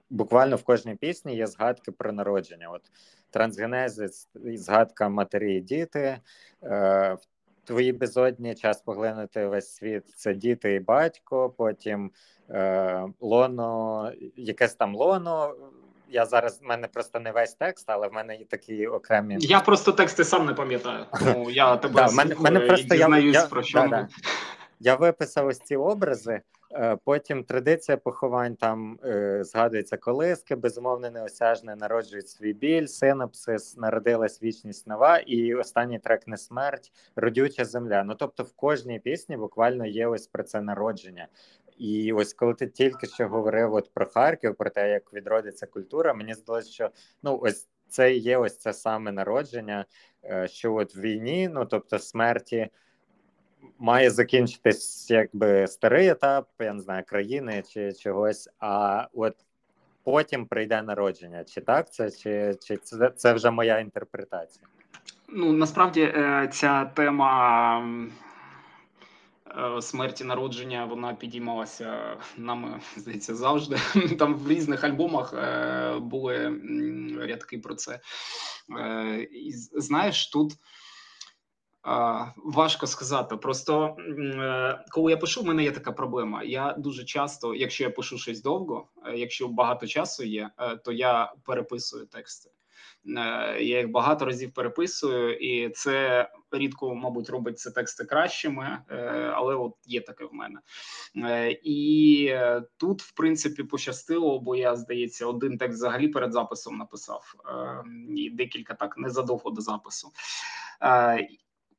[SPEAKER 1] буквально в кожній пісні є згадки про народження. От трансгенезис, згадка матері і діти. Е, Твої безодні час поглинути весь світ це діти і батько. Потім е, лоно, якесь там лоно. Я зараз в мене просто не весь текст, але в мене є такі окремі.
[SPEAKER 2] Я просто тексти сам не пам'ятаю. Ну я тебе да, мене, мене просто
[SPEAKER 1] я,
[SPEAKER 2] я, про що. Да, да.
[SPEAKER 1] Я виписав ось ці образи. Е, потім традиція поховань там е, згадується колиски, безумовно, неосяжне народжують свій біль, синапсис, народилась вічність нова, і останній трек не смерть, родюча земля. Ну тобто, в кожній пісні буквально є ось про це народження. І ось коли ти тільки що говорив от про Харків, про те, як відродиться культура, мені здалося, що ну ось це є ось це саме народження, е, що от в війні, ну тобто смерті має закінчитись якби старий етап, я не знаю, країни чи чогось. А от потім прийде народження. Чи так це, чи чи це, це вже моя інтерпретація?
[SPEAKER 2] Ну насправді е, ця тема. Е, смерті народження вона підіймалася нами, здається, завжди. Там в різних альбомах е, були рядки про це. І Знаєш, тут Важко сказати. Просто е, коли я пишу, в мене є така проблема. Я дуже часто, якщо я пишу щось довго, е, якщо багато часу є, е, то я переписую тексти. Я їх багато разів переписую, і це рідко, мабуть, робить це тексти кращими, але от є таке в мене. І тут, в принципі, пощастило, бо я здається, один текст взагалі перед записом написав, і декілька так незадовго до запису.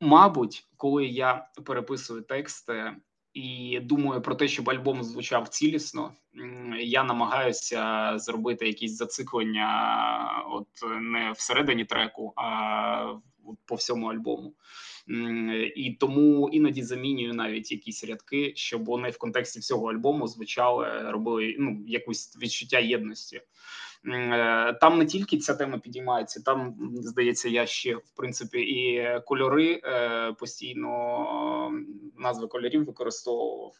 [SPEAKER 2] Мабуть, коли я переписую тексти і думаю про те, щоб альбом звучав цілісно, я намагаюся зробити якісь зациклення, от не всередині треку, а по всьому альбому. І тому іноді замінюю навіть якісь рядки, щоб вони в контексті всього альбому звучали, робили ну якусь відчуття єдності. Е, там не тільки ця тема підіймається, там здається, я ще в принципі і кольори е, постійно назви кольорів використовував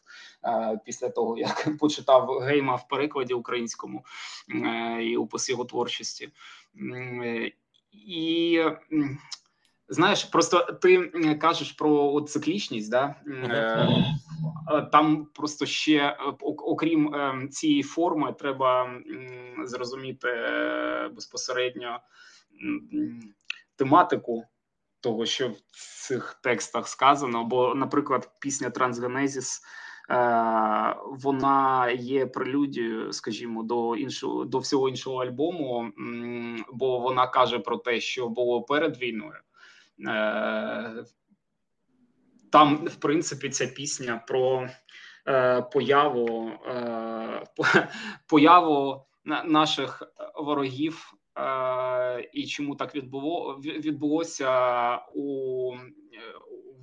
[SPEAKER 2] е, після того, як почитав гейма в перекладі українському і опис його творчості. І Знаєш, просто ти кажеш про циклічність, да? Uh-huh. там просто ще окрім цієї форми, треба зрозуміти е, безпосередньо тематику того, що в цих текстах сказано. Бо, наприклад, пісня Трансгенезіс вона є прелюдією, скажімо, до іншого до всього іншого альбому, бо вона каже про те, що було перед війною. Там, в принципі, ця пісня про появу появу наших ворогів і чому так відбуло відбулося у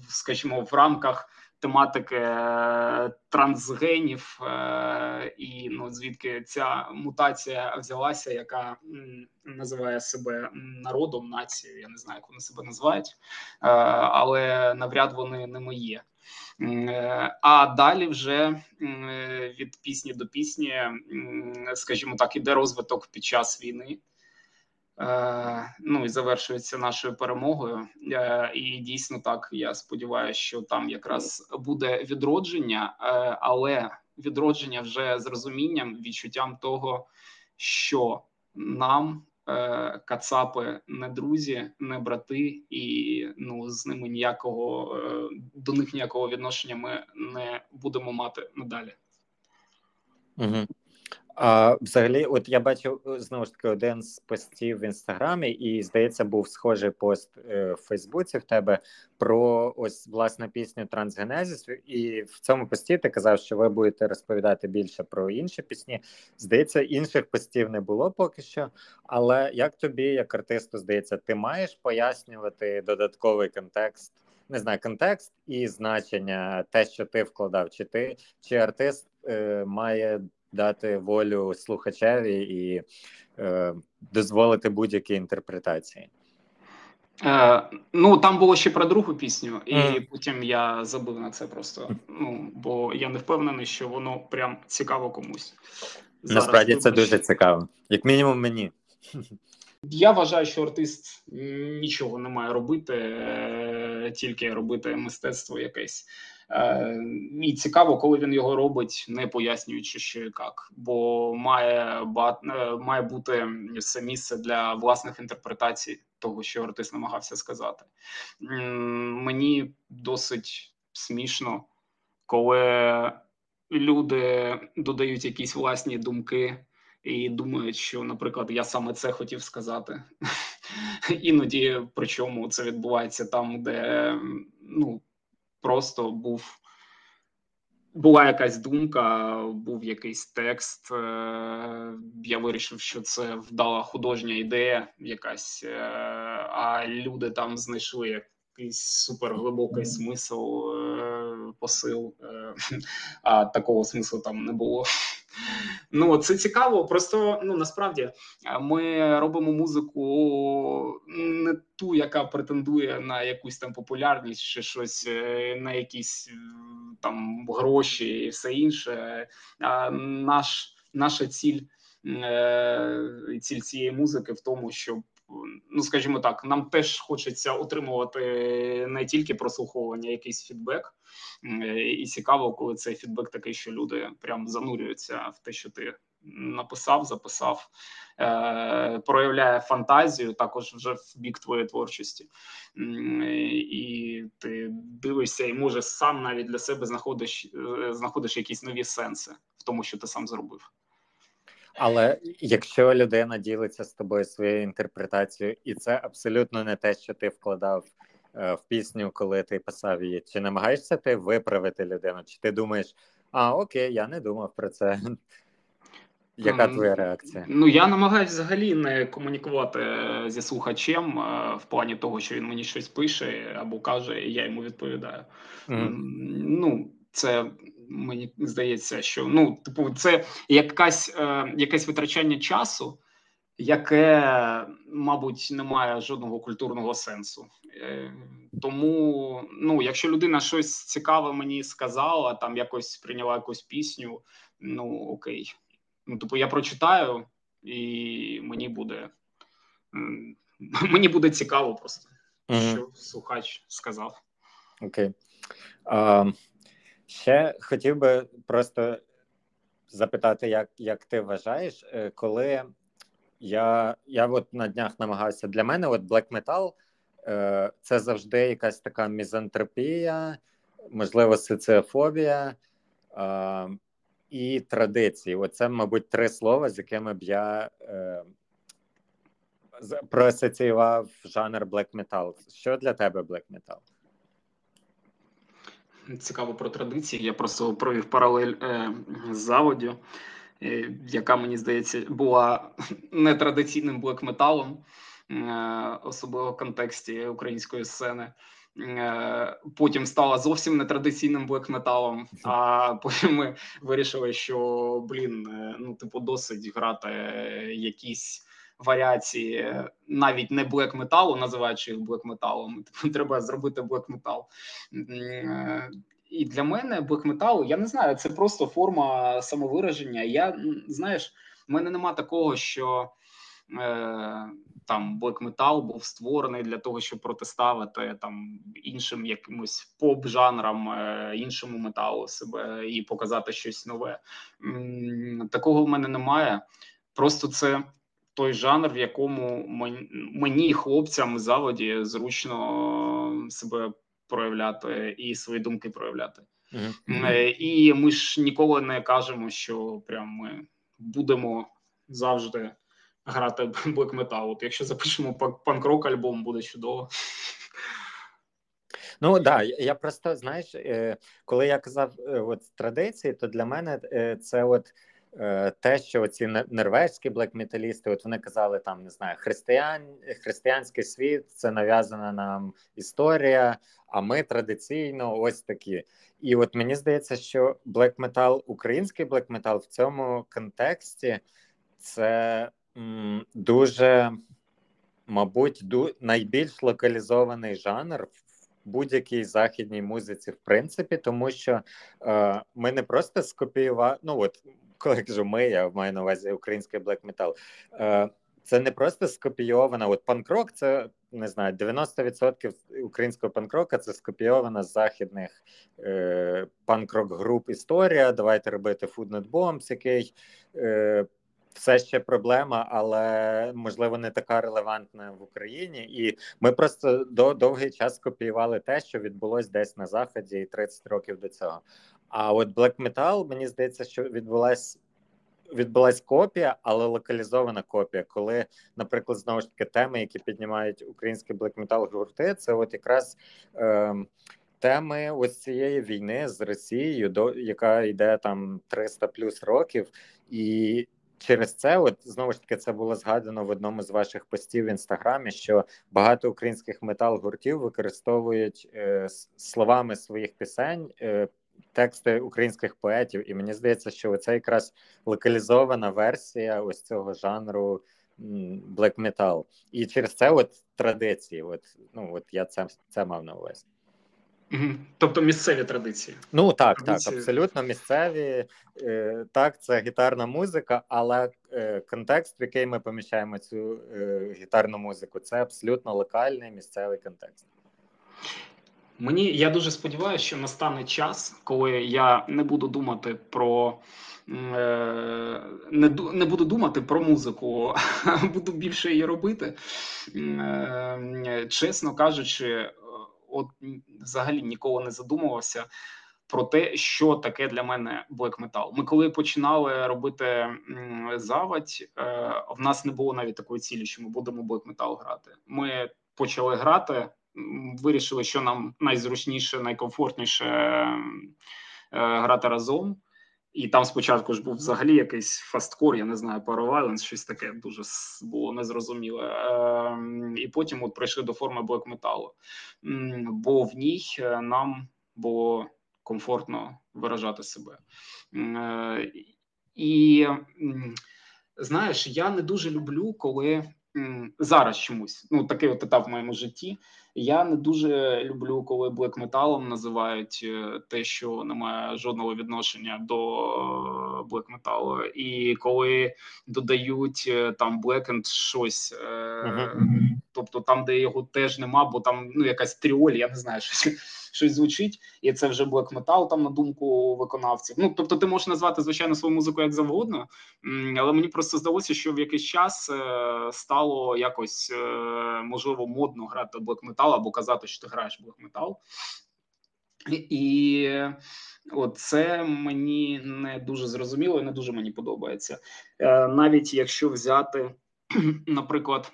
[SPEAKER 2] скажімо в рамках тематики е, трансгенів е, і ну звідки ця мутація взялася, яка називає себе народом нацією. Я не знаю, як вони себе називають, е, але навряд вони не мої. А далі вже від пісні до пісні, скажімо так, іде розвиток під час війни. Е, ну і завершується нашою перемогою. Е, і дійсно так я сподіваюся, що там якраз буде відродження, е, але відродження вже з розумінням, відчуттям того, що нам кацапи не друзі, не брати, і ну з ними ніякого до них ніякого відношення ми не будемо мати надалі.
[SPEAKER 1] Угу. А взагалі, от я бачив е, знову ж таки один з постів в інстаграмі, і здається, був схожий пост е, в Фейсбуці в тебе про ось власне пісню Трансгенезіс. І в цьому пості ти казав, що ви будете розповідати більше про інші пісні. Здається, інших постів не було поки що. Але як тобі, як артисту, здається, ти маєш пояснювати додатковий контекст? Не знаю, контекст і значення, те, що ти вкладав, чи ти чи артист е, має дати волю слухачеві і е, дозволити будь-які інтерпретації.
[SPEAKER 2] Е, Ну там було ще про другу пісню, і mm. потім я забув на це просто. Ну бо я не впевнений, що воно прям цікаво комусь.
[SPEAKER 1] Зараз Насправді це дуже цікаво, як мінімум, мені.
[SPEAKER 2] Я вважаю, що артист нічого не має робити, е, тільки робити мистецтво якесь. Е, і цікаво, коли він його робить, не пояснюючи, що і як, бо має е, має бути все місце для власних інтерпретацій того, що артист намагався сказати. Мені досить смішно, коли люди додають якісь власні думки. І думають, що, наприклад, я саме це хотів сказати. Іноді причому це відбувається там, де ну просто був. Була якась думка, був якийсь текст. Е, я вирішив, що це вдала художня ідея, якась, е, а люди там знайшли якийсь суперглибокий смисл, е, посил, а такого смислу там не було. Ну це цікаво. Просто ну насправді ми робимо музику не ту, яка претендує на якусь там популярність, чи щось е, на якісь е, там гроші і все інше. А наш наша ціль, е, ціль цієї музики в тому, щоб ну скажімо так, нам теж хочеться отримувати не тільки прослуховування, якийсь фідбек, і цікаво, коли цей фідбек такий, що люди прям занурюються в те, що ти написав, записав, е, проявляє фантазію, також вже в бік твоєї творчості, і ти дивишся, і може сам навіть для себе знаходиш, е, знаходиш якісь нові сенси в тому, що ти сам зробив.
[SPEAKER 1] Але якщо людина ділиться з тобою своєю інтерпретацією, і це абсолютно не те, що ти вкладав е, в пісню, коли ти писав її, чи намагаєшся ти виправити людину? Чи ти думаєш, а окей, я не думав про це? Яка твоя реакція?
[SPEAKER 2] Ну я намагаюся взагалі не комунікувати е, зі слухачем е, в плані того, що він мені щось пише або каже, і я йому відповідаю. Mm. Ну це мені здається, що ну, типу, це якась е, якесь витрачання часу, яке, мабуть, не має жодного культурного сенсу. Е, Тому, ну, якщо людина щось цікаве мені сказала, там якось прийняла якусь пісню, ну окей. Ну, типу, я прочитаю, і мені буде мені буде цікаво просто, mm-hmm. що слухач сказав.
[SPEAKER 1] Окей. Okay. Uh, Ще хотів би просто запитати, як як ти вважаєш, е, коли я я от на днях намагався для мене, от Black Metal е, це завжди якась така мізантропія, можливо, соціофобія. е, і традиції. Оце, мабуть, три слова, з якими б я е, проасоціював жанр black metal. Що для тебе black metal?
[SPEAKER 2] Цікаво про традиції. Я просто провів паралель е, з заводю, е, яка мені здається була нетрадиційним блек-металом, е, особливо в контексті української сцени. Потім стала зовсім нетрадиційним блек-металом, а потім ми вирішили, що блін, ну типу, досить грати якісь варіації, навіть не блек-металу, називаючи їх блек-металом. Типу, треба зробити блек-метал. Е, і для мене блек-метал, я не знаю, це просто форма самовираження. Я знаєш, в мене нема такого, що е, там блек-метал був створений для того, щоб протиставити там іншим якимось поп-жанрам, е, іншому металу себе і показати щось нове. Такого в мене немає. Просто це той жанр, в якому мені, хлопцям заводі, зручно себе проявляти і свої думки проявляти. Mm-hmm. І ми ж ніколи не кажемо, що прям ми будемо завжди грати блек метал. От Якщо запишемо панк-рок альбом, буде чудово.
[SPEAKER 1] Ну так, да, я просто знаєш, е, коли я казав от традиції, то для мене це от. Е, те, що ці норвезькі блекметалісти, от вони казали, там не знаю, християн, християнський світ це нав'язана нам історія. А ми традиційно ось такі. І от мені здається, що блекметал, український блекметал в цьому контексті це м, дуже, мабуть, ду, найбільш локалізований жанр будь-якій західній музиці, в принципі, тому що е, ми не просто скопіювали. Ну от коли кажу ми, я маю на увазі український блек метал. Це не просто скопійована. От панкрок, це не знаю, 90% українського панкрока це скопійована з західних е, панкрок груп історія. Давайте робити Food Not Bombs, який е, все ще проблема, але можливо не така релевантна в Україні. І ми просто до довгий час копіювали те, що відбулось десь на заході, 30 років до цього. А от Black Metal, мені здається, що відбулась відбулась копія, але локалізована копія. Коли, наприклад, знову ж таки теми, які піднімають українські Black Metal гурти, це от якраз. Е, Теми ось цієї війни з Росією, до яка йде там 300 плюс років, і через це, от знову ж таки, це було згадано в одному з ваших постів в інстаграмі, що багато українських метал-гуртів використовують е, словами своїх пісень е, тексти українських поетів, і мені здається, що це якраз локалізована версія ось цього жанру black metal. І через це от традиції. От ну от я це це мав на увазі.
[SPEAKER 2] Тобто місцеві традиції.
[SPEAKER 1] Ну так, традиції. так, абсолютно місцеві. Е, Так, це гітарна музика, але е, контекст, в який ми поміщаємо цю е, гітарну музику, це абсолютно локальний місцевий контекст.
[SPEAKER 2] Мені я дуже сподіваюся, що настане час, коли я не буду думати про е, не не буду думати про музику, а буду більше її робити. Е, чесно кажучи, от взагалі ніколи не задумувався про те, що таке для мене блек метал. Ми коли починали робити завадь, е, в нас не було навіть такої цілі, що ми будемо блек метал грати. Ми почали грати вирішили, що нам найзручніше, найкомфортніше е, грати разом. І там спочатку ж був взагалі якийсь фасткор, я не знаю, Violence, щось таке дуже було незрозуміле. Е, і потім от прийшли до форми блек металу, бо в ній е, нам було комфортно виражати себе. І знаєш, я не дуже люблю, коли зараз чомусь ну такий от етап в моєму житті. Я не дуже люблю, коли блек-металом називають е, те, що не має жодного відношення до блекметалу, і коли додають е, там блекенд щось, uh-huh. Тобто там, де його теж нема, бо там ну якась тріоль, я не знаю, щось щось звучить, і це вже блек-метал там на думку виконавців. Ну тобто, ти можеш назвати звичайно свою музику як завгодно, але мені просто здалося, що в якийсь час стало якось можливо модно грати блек-метал або казати, що ти граєш блок метал. І це мені не дуже зрозуміло і не дуже мені подобається. Е, навіть якщо взяти, наприклад,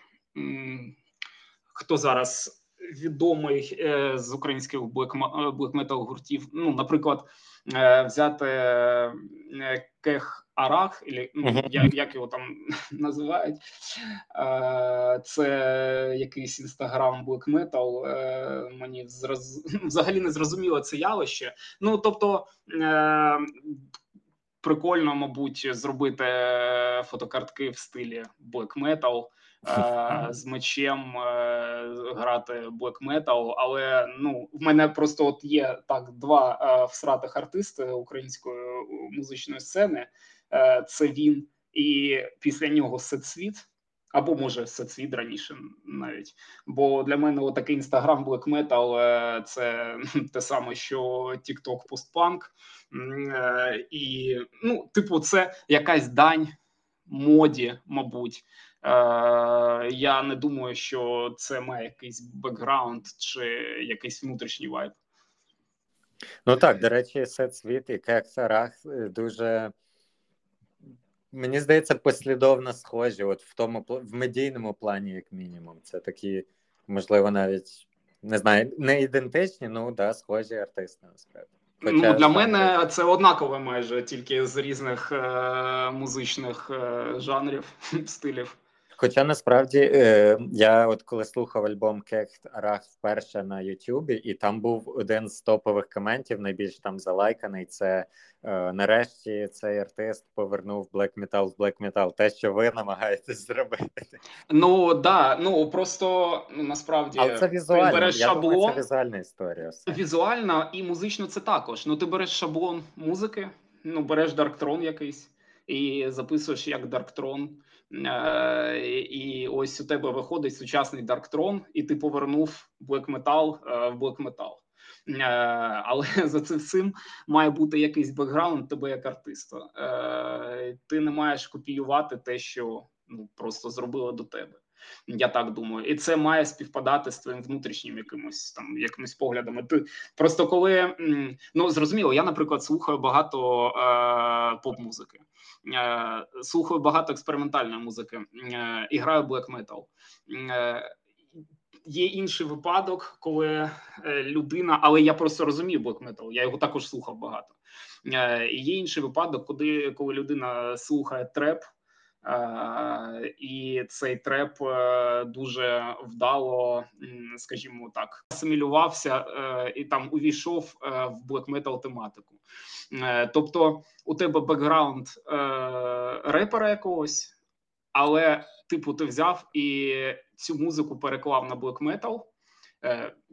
[SPEAKER 2] хто зараз відомий е, з українських блекметал гуртів, ну, наприклад, е, взяти Кех Арах, ну, як, як його там називають, це якийсь інстаграм блекметал. Мені зраз... взагалі не зрозуміло це явище. Ну тобто. Е, прикольно, мабуть, зробити фотокартки в стилі black metal, з мечем грати black metal, але ну в мене просто от є так два всратих артисти української музичної сцени. Е, це він, і після нього Сетсвіт, або може Сетсвіт раніше навіть. Бо для мене такий інстаграм Black Metal – це те саме, що TikTok постпанк. Е, і, ну, типу, це якась дань моді, мабуть. Е, я не думаю, що це має якийсь бекграунд чи якийсь внутрішній вайб.
[SPEAKER 1] Ну так, до речі, Сет Світ і Кексарах дуже Мені здається, послідовно схожі. От в тому в медійному плані, як мінімум, це такі, можливо, навіть не знаю, не ідентичні, ну да, схожі артисти насправді.
[SPEAKER 2] Хоча, ну, Для мене це однакове майже тільки з різних е- музичних е- жанрів стилів.
[SPEAKER 1] Хоча насправді е, я от коли слухав альбом Кехт Арах вперше на Ютубі, і там був один з топових коментів, найбільш там залайканий. Це е, нарешті цей артист повернув Black Metal в Black Metal, те, що ви намагаєтесь зробити.
[SPEAKER 2] Ну да, ну просто ну насправді
[SPEAKER 1] Але це візуально. береш я шаблон. Думаю, це візуальна історія. Все.
[SPEAKER 2] Візуальна і музично це також. Ну ти береш шаблон музики, ну береш Дарктрон якийсь і записуєш як Дарктрон. Е, і ось у тебе виходить сучасний Дарктрон, і ти повернув Black Metal е, в Black Metal. Е, але за цим всім має бути якийсь бекграунд тебе як артиста. Ти не маєш копіювати те, що ну просто зробили до тебе. Я так думаю, і це має співпадати з твоїм внутрішнім якимось там якимись поглядами. Ти просто коли ну зрозуміло, я, наприклад, слухаю багато е, поп-музики, е, слухаю багато експериментальної музики е, і граю блек метал. Е, Є інший випадок, коли е, людина, але я просто розумію блек метал, я його також слухав багато. Е, Є інший випадок, коли коли людина слухає треп. І цей треп е, дуже вдало, скажімо так, асимілювався е, і там увійшов е, в блек-метал тематику. Тобто, у тебе бекграунд репера якогось, але типу ти взяв і цю музику переклав на блек-метал,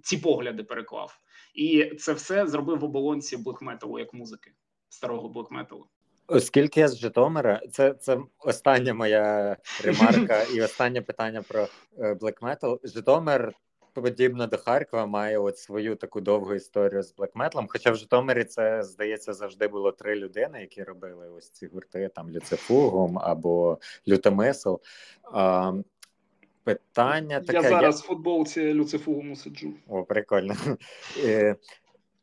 [SPEAKER 2] ці погляди переклав, і це все зробив в оболонці блек-металу як музики старого блек-металу.
[SPEAKER 1] Оскільки я з Житомира, це це остання моя ремарка і останнє питання про Black Metal. Житомир, подібно до Харкова, має от свою таку довгу історію з Black Metal. Хоча в Житомирі це здається завжди було три людини, які робили ось ці гурти, там Люцифугум або Лютомисл. А, Питання таке.
[SPEAKER 2] Я зараз я... в футболці Люцифугуму сиджу.
[SPEAKER 1] О, прикольно.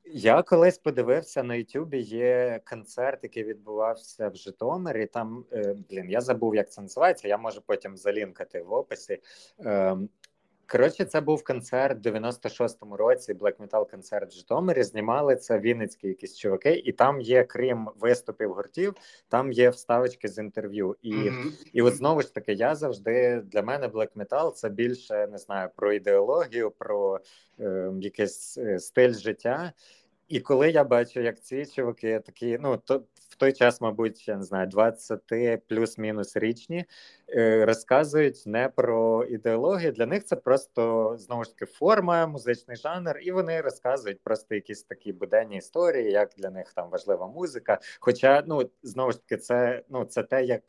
[SPEAKER 1] Я колись подивився на Ютубі. Є концерт, який відбувався в Житомирі. Там е, блін, я забув, як це називається. Я можу потім залінкати в описі. Коротше, це був концерт в 96-му році. Black Metal концерт в Житомирі. Знімали це Вінницькі якісь чуваки, і там є, крім виступів гуртів, там є вставочки з інтерв'ю. І mm-hmm. і от знову ж таки, я завжди для мене Black Metal це більше не знаю про ідеологію, про е, якийсь е, стиль життя. І коли я бачу, як ці чуваки такі, ну то той час, мабуть, я не знаю, 20 плюс-мінус річні, е, розказують не про ідеологію. Для них це просто знову ж таки форма, музичний жанр, і вони розказують просто якісь такі буденні історії, як для них там важлива музика. Хоча, ну знову ж таки, це ну це те, як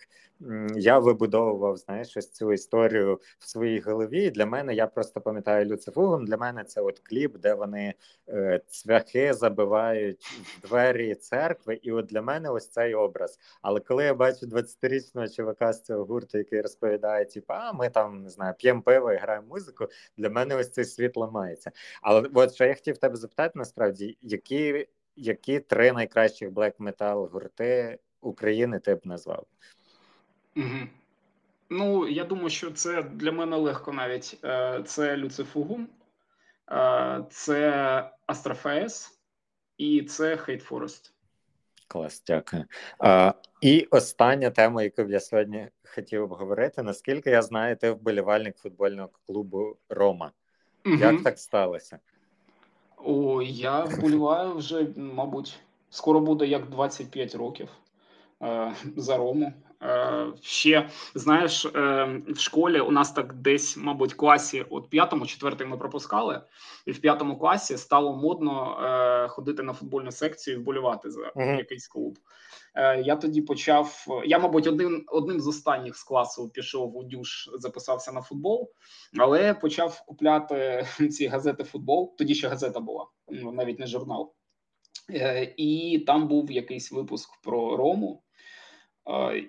[SPEAKER 1] я вибудовував знаєш, ось цю історію в своїй голові. Для мене я просто пам'ятаю Люцифугом. Для мене це от кліп, де вони е, цвяхи забивають в двері церкви, і от для мене ось цей образ. Але коли я бачу 20-річного чувака з цього гурту, який розповідає, типу, а ми там не знаю, п'ємо пиво і граємо музику. Для мене ось цей світ ламається. Але от що я хотів тебе запитати, насправді, які які три найкращих блек метал гурти України ти б назвав?
[SPEAKER 2] Угу. Ну, я думаю, що це для мене легко навіть. Е, це Lucifugum, е, це Astrofaes і це Hate Forest.
[SPEAKER 1] Клас, дякую. А, І остання тема, яку б я сьогодні хотів обговорити. Наскільки я знаю, ти вболівальник футбольного клубу Рома. Угу. Як так сталося?
[SPEAKER 2] О, я вболіваю вже, мабуть, скоро буде як 25 років е, за Рому. Е, ще знаєш, е, в школі у нас так десь, мабуть, класі, от п'ятому, четвертий ми пропускали, і в п'ятому класі стало модно е, ходити на футбольну секцію і вболівати за mm-hmm. якийсь клуб. Я тоді почав. Я, мабуть, один одним з останніх з класу пішов у дюш, записався на футбол, але почав купляти ці газети футбол. Тоді ще газета була, ну, навіть не журнал. І там був якийсь випуск про Рому.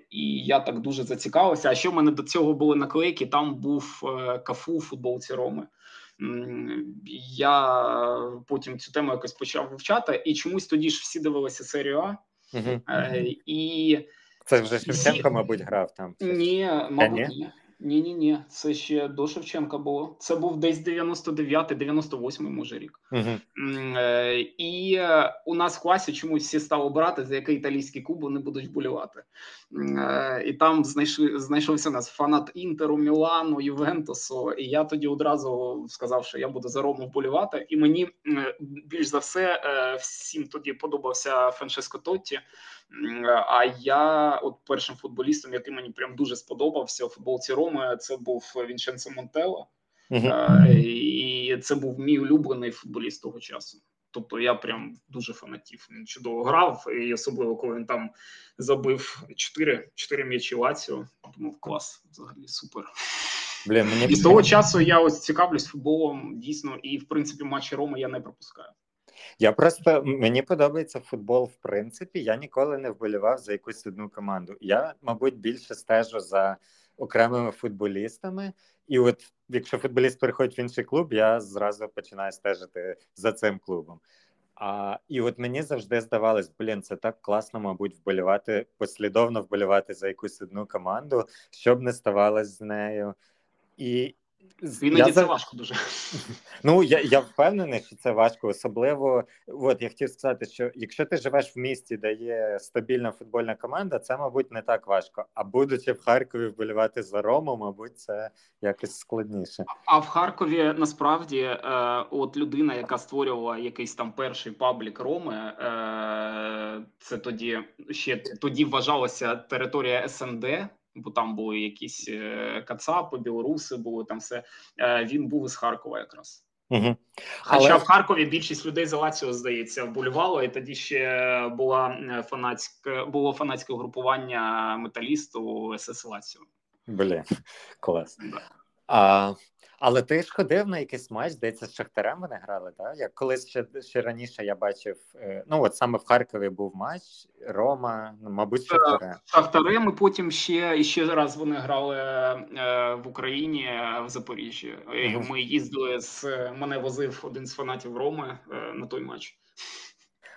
[SPEAKER 2] І я так дуже зацікавився. А що в мене до цього були наклейки? Там був е, кафу у футболці Роми. Я потім цю тему якось почав вивчати, і чомусь тоді ж всі дивилися серію А. Угу. І
[SPEAKER 1] це вже Шевченко, мабуть, грав там.
[SPEAKER 2] Ні, мабуть, ні. Ні, ні, ні, це ще до Шевченка було. Це був десь 99-й, 98-й, може рік. uh І е, у нас в класі чомусь всі стали обирати, за який італійський клуб вони будуть болювати. Е, і там знайшли, знайшовся у нас фанат Інтеру, Мілану, Ювентусу. І я тоді одразу сказав, що я буду за Рому вболівати. І мені більш за все всім тоді подобався Франческо Тотті. А я, от першим футболістом, який мені прям дуже сподобався у футболці Роми, це був Вінченцо Монтело. Uh-huh. І це був мій улюблений футболіст того часу. Тобто я прям дуже фанатів. Він чудово грав, і особливо коли він там забив 4 4 м'ячі Лаціо. Думав, клас, взагалі супер. Блін, мені... І з того часу я ось цікавлюсь футболом дійсно, і в принципі матчі Роми я не пропускаю.
[SPEAKER 1] Я просто мені подобається футбол, в принципі. Я ніколи не вболівав за якусь одну команду. Я, мабуть, більше стежу за окремими футболістами. І от якщо футболіст переходить в інший клуб, я зразу починаю стежити за цим клубом. А, І от мені завжди здавалось, блін, це так класно, мабуть, вболівати, послідовно вболівати за якусь одну команду, щоб не ставалось з нею. І
[SPEAKER 2] Іноді я це важко дуже.
[SPEAKER 1] Ну я я впевнений, що це важко. Особливо, от я хотів сказати, що якщо ти живеш в місті, де є стабільна футбольна команда, це, мабуть, не так важко. А будучи в Харкові вболівати за Рому, мабуть, це якось складніше.
[SPEAKER 2] А в Харкові насправді, е, от людина, яка створювала якийсь там перший паблік Роми, е, це тоді ще тоді вважалася територія СНД бо там були якісь е, кацапи, білоруси були там все. Е, він був із Харкова якраз. Угу. Хоча Але... в Харкові більшість людей за Лаціо, здається, вболівало, і тоді ще була е, фанатське було фанатське групування металісту СС Лаціо.
[SPEAKER 1] Блін, клас. Да. А, але ти ж ходив на якийсь матч, здається, з Шахтарем вони грали, так? Як колись ще ще раніше я бачив, е, ну от саме в Харкові був матч, Рома, ну, мабуть, е, Шахтарем.
[SPEAKER 2] Шахтарем, і потім ще і ще раз вони грали е, в Україні в Запоріжжі. Mm-hmm. Ми їздили з мене возив один з фанатів Роми на той матч.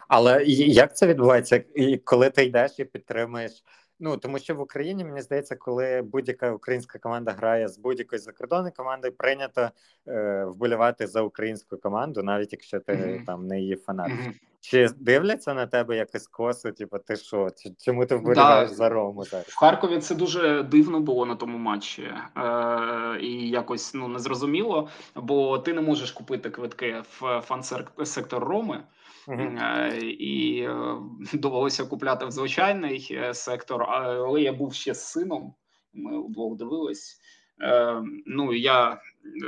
[SPEAKER 1] Але як це відбувається? Коли ти йдеш і підтримуєш Ну тому що в Україні мені здається, коли будь-яка українська команда грає з будь-якою закордонною командою, прийнято е, вболівати за українську команду, навіть якщо ти mm-hmm. там не її фанат. Mm-hmm. Чи дивляться на тебе якось косо? Типу, ти що? Чому ти вболіваєш да. за Рому? зараз?
[SPEAKER 2] В Харкові це дуже дивно було на тому матчі, е, і якось ну незрозуміло, бо ти не можеш купити квитки в фан-сектор Роми. Uh-huh. І е, довелося купляти в звичайний е, сектор, але я був ще з сином. Ми вдвох дивились. Ну я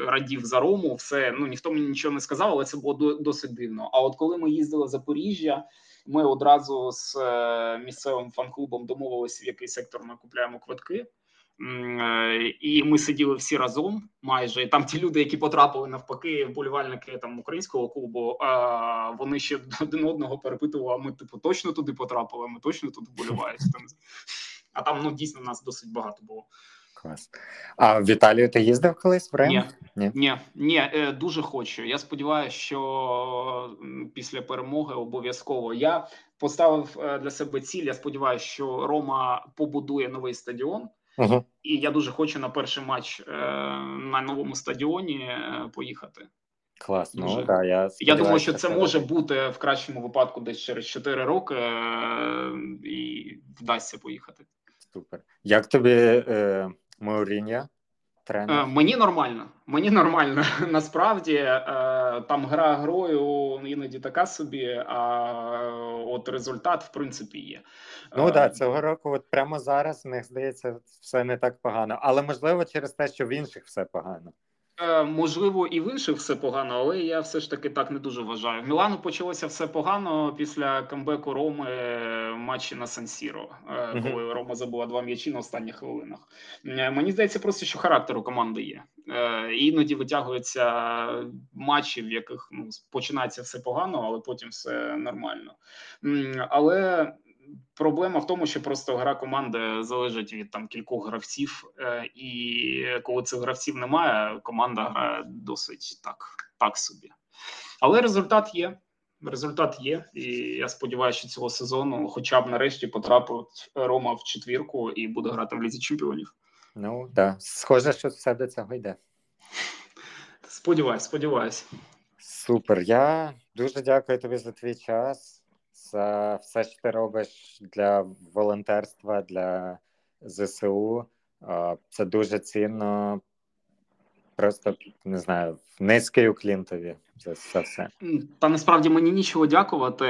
[SPEAKER 2] радів за Рому, все ну ніхто мені нічого не сказав, але це було досить дивно. А от коли ми їздили в Запоріжжя, ми одразу з місцевим фан-клубом домовилися, в який сектор ми купляємо квитки. Е, і ми сиділи всі разом. Майже і там ті люди, які потрапили навпаки, вболівальники там українського клубу. Вони ще один одного перепитували. а Ми типу точно туди потрапили. Ми точно туди вболіваємо. А там ну дійсно нас досить багато було.
[SPEAKER 1] Клас. А в Італію ти їздив колись в Рим?
[SPEAKER 2] Ні.
[SPEAKER 1] Ні.
[SPEAKER 2] Ні, ні, е, дуже хочу. Я сподіваюся, що після перемоги обов'язково я поставив е, для себе ціль. Я сподіваюся, що Рома побудує новий стадіон.
[SPEAKER 1] Угу.
[SPEAKER 2] І я дуже хочу на перший матч е, на новому стадіоні е, поїхати.
[SPEAKER 1] Клас. Ну, да, я,
[SPEAKER 2] Я думаю, що це може бути в кращому випадку десь через 4 роки, е, і вдасться поїхати.
[SPEAKER 1] Супер. Як тобі е, Маурінья, тренер?
[SPEAKER 2] Е, Мені нормально. Мені нормально. Насправді е, там гра грою іноді така собі, а от результат в принципі є.
[SPEAKER 1] Ну
[SPEAKER 2] Е,
[SPEAKER 1] так, да, цього року, от прямо зараз, мені здається, все не так погано. Але можливо через те, що в інших все погано.
[SPEAKER 2] Е, Можливо, і в інших все погано, але я все ж таки так не дуже вважаю. В Мілану почалося все погано після камбеку Роми е, матчі на Сан-Сіро, е, коли Рома забула два м'ячі на останніх хвилинах. Мені здається, просто що характер у команди є. Іноді витягуються матчі, в яких ну, починається все погано, але потім все нормально. Але Проблема в тому, що просто гра команди залежить від там кількох гравців, е, і коли цих гравців немає, команда грає досить так, так собі. Але результат є. Результат є, і я сподіваюся, що цього сезону, хоча б нарешті, потрапить Рома в четвірку і буде грати в лізі чемпіонів.
[SPEAKER 1] Ну так, да. схоже, що все до цього йде.
[SPEAKER 2] Сподіваюсь, сподіваюсь.
[SPEAKER 1] Супер. Я дуже дякую тобі за твій час, за все, що ти робиш для волонтерства, для ЗСУ. Це дуже цінно. Просто не знаю, низький уклін тобі за це все.
[SPEAKER 2] Та насправді мені нічого дякувати.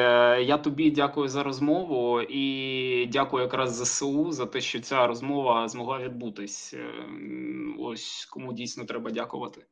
[SPEAKER 2] Я тобі дякую за розмову і дякую якраз ЗСУ за те, що ця розмова змогла відбутись. Е, Ось кому дійсно треба дякувати.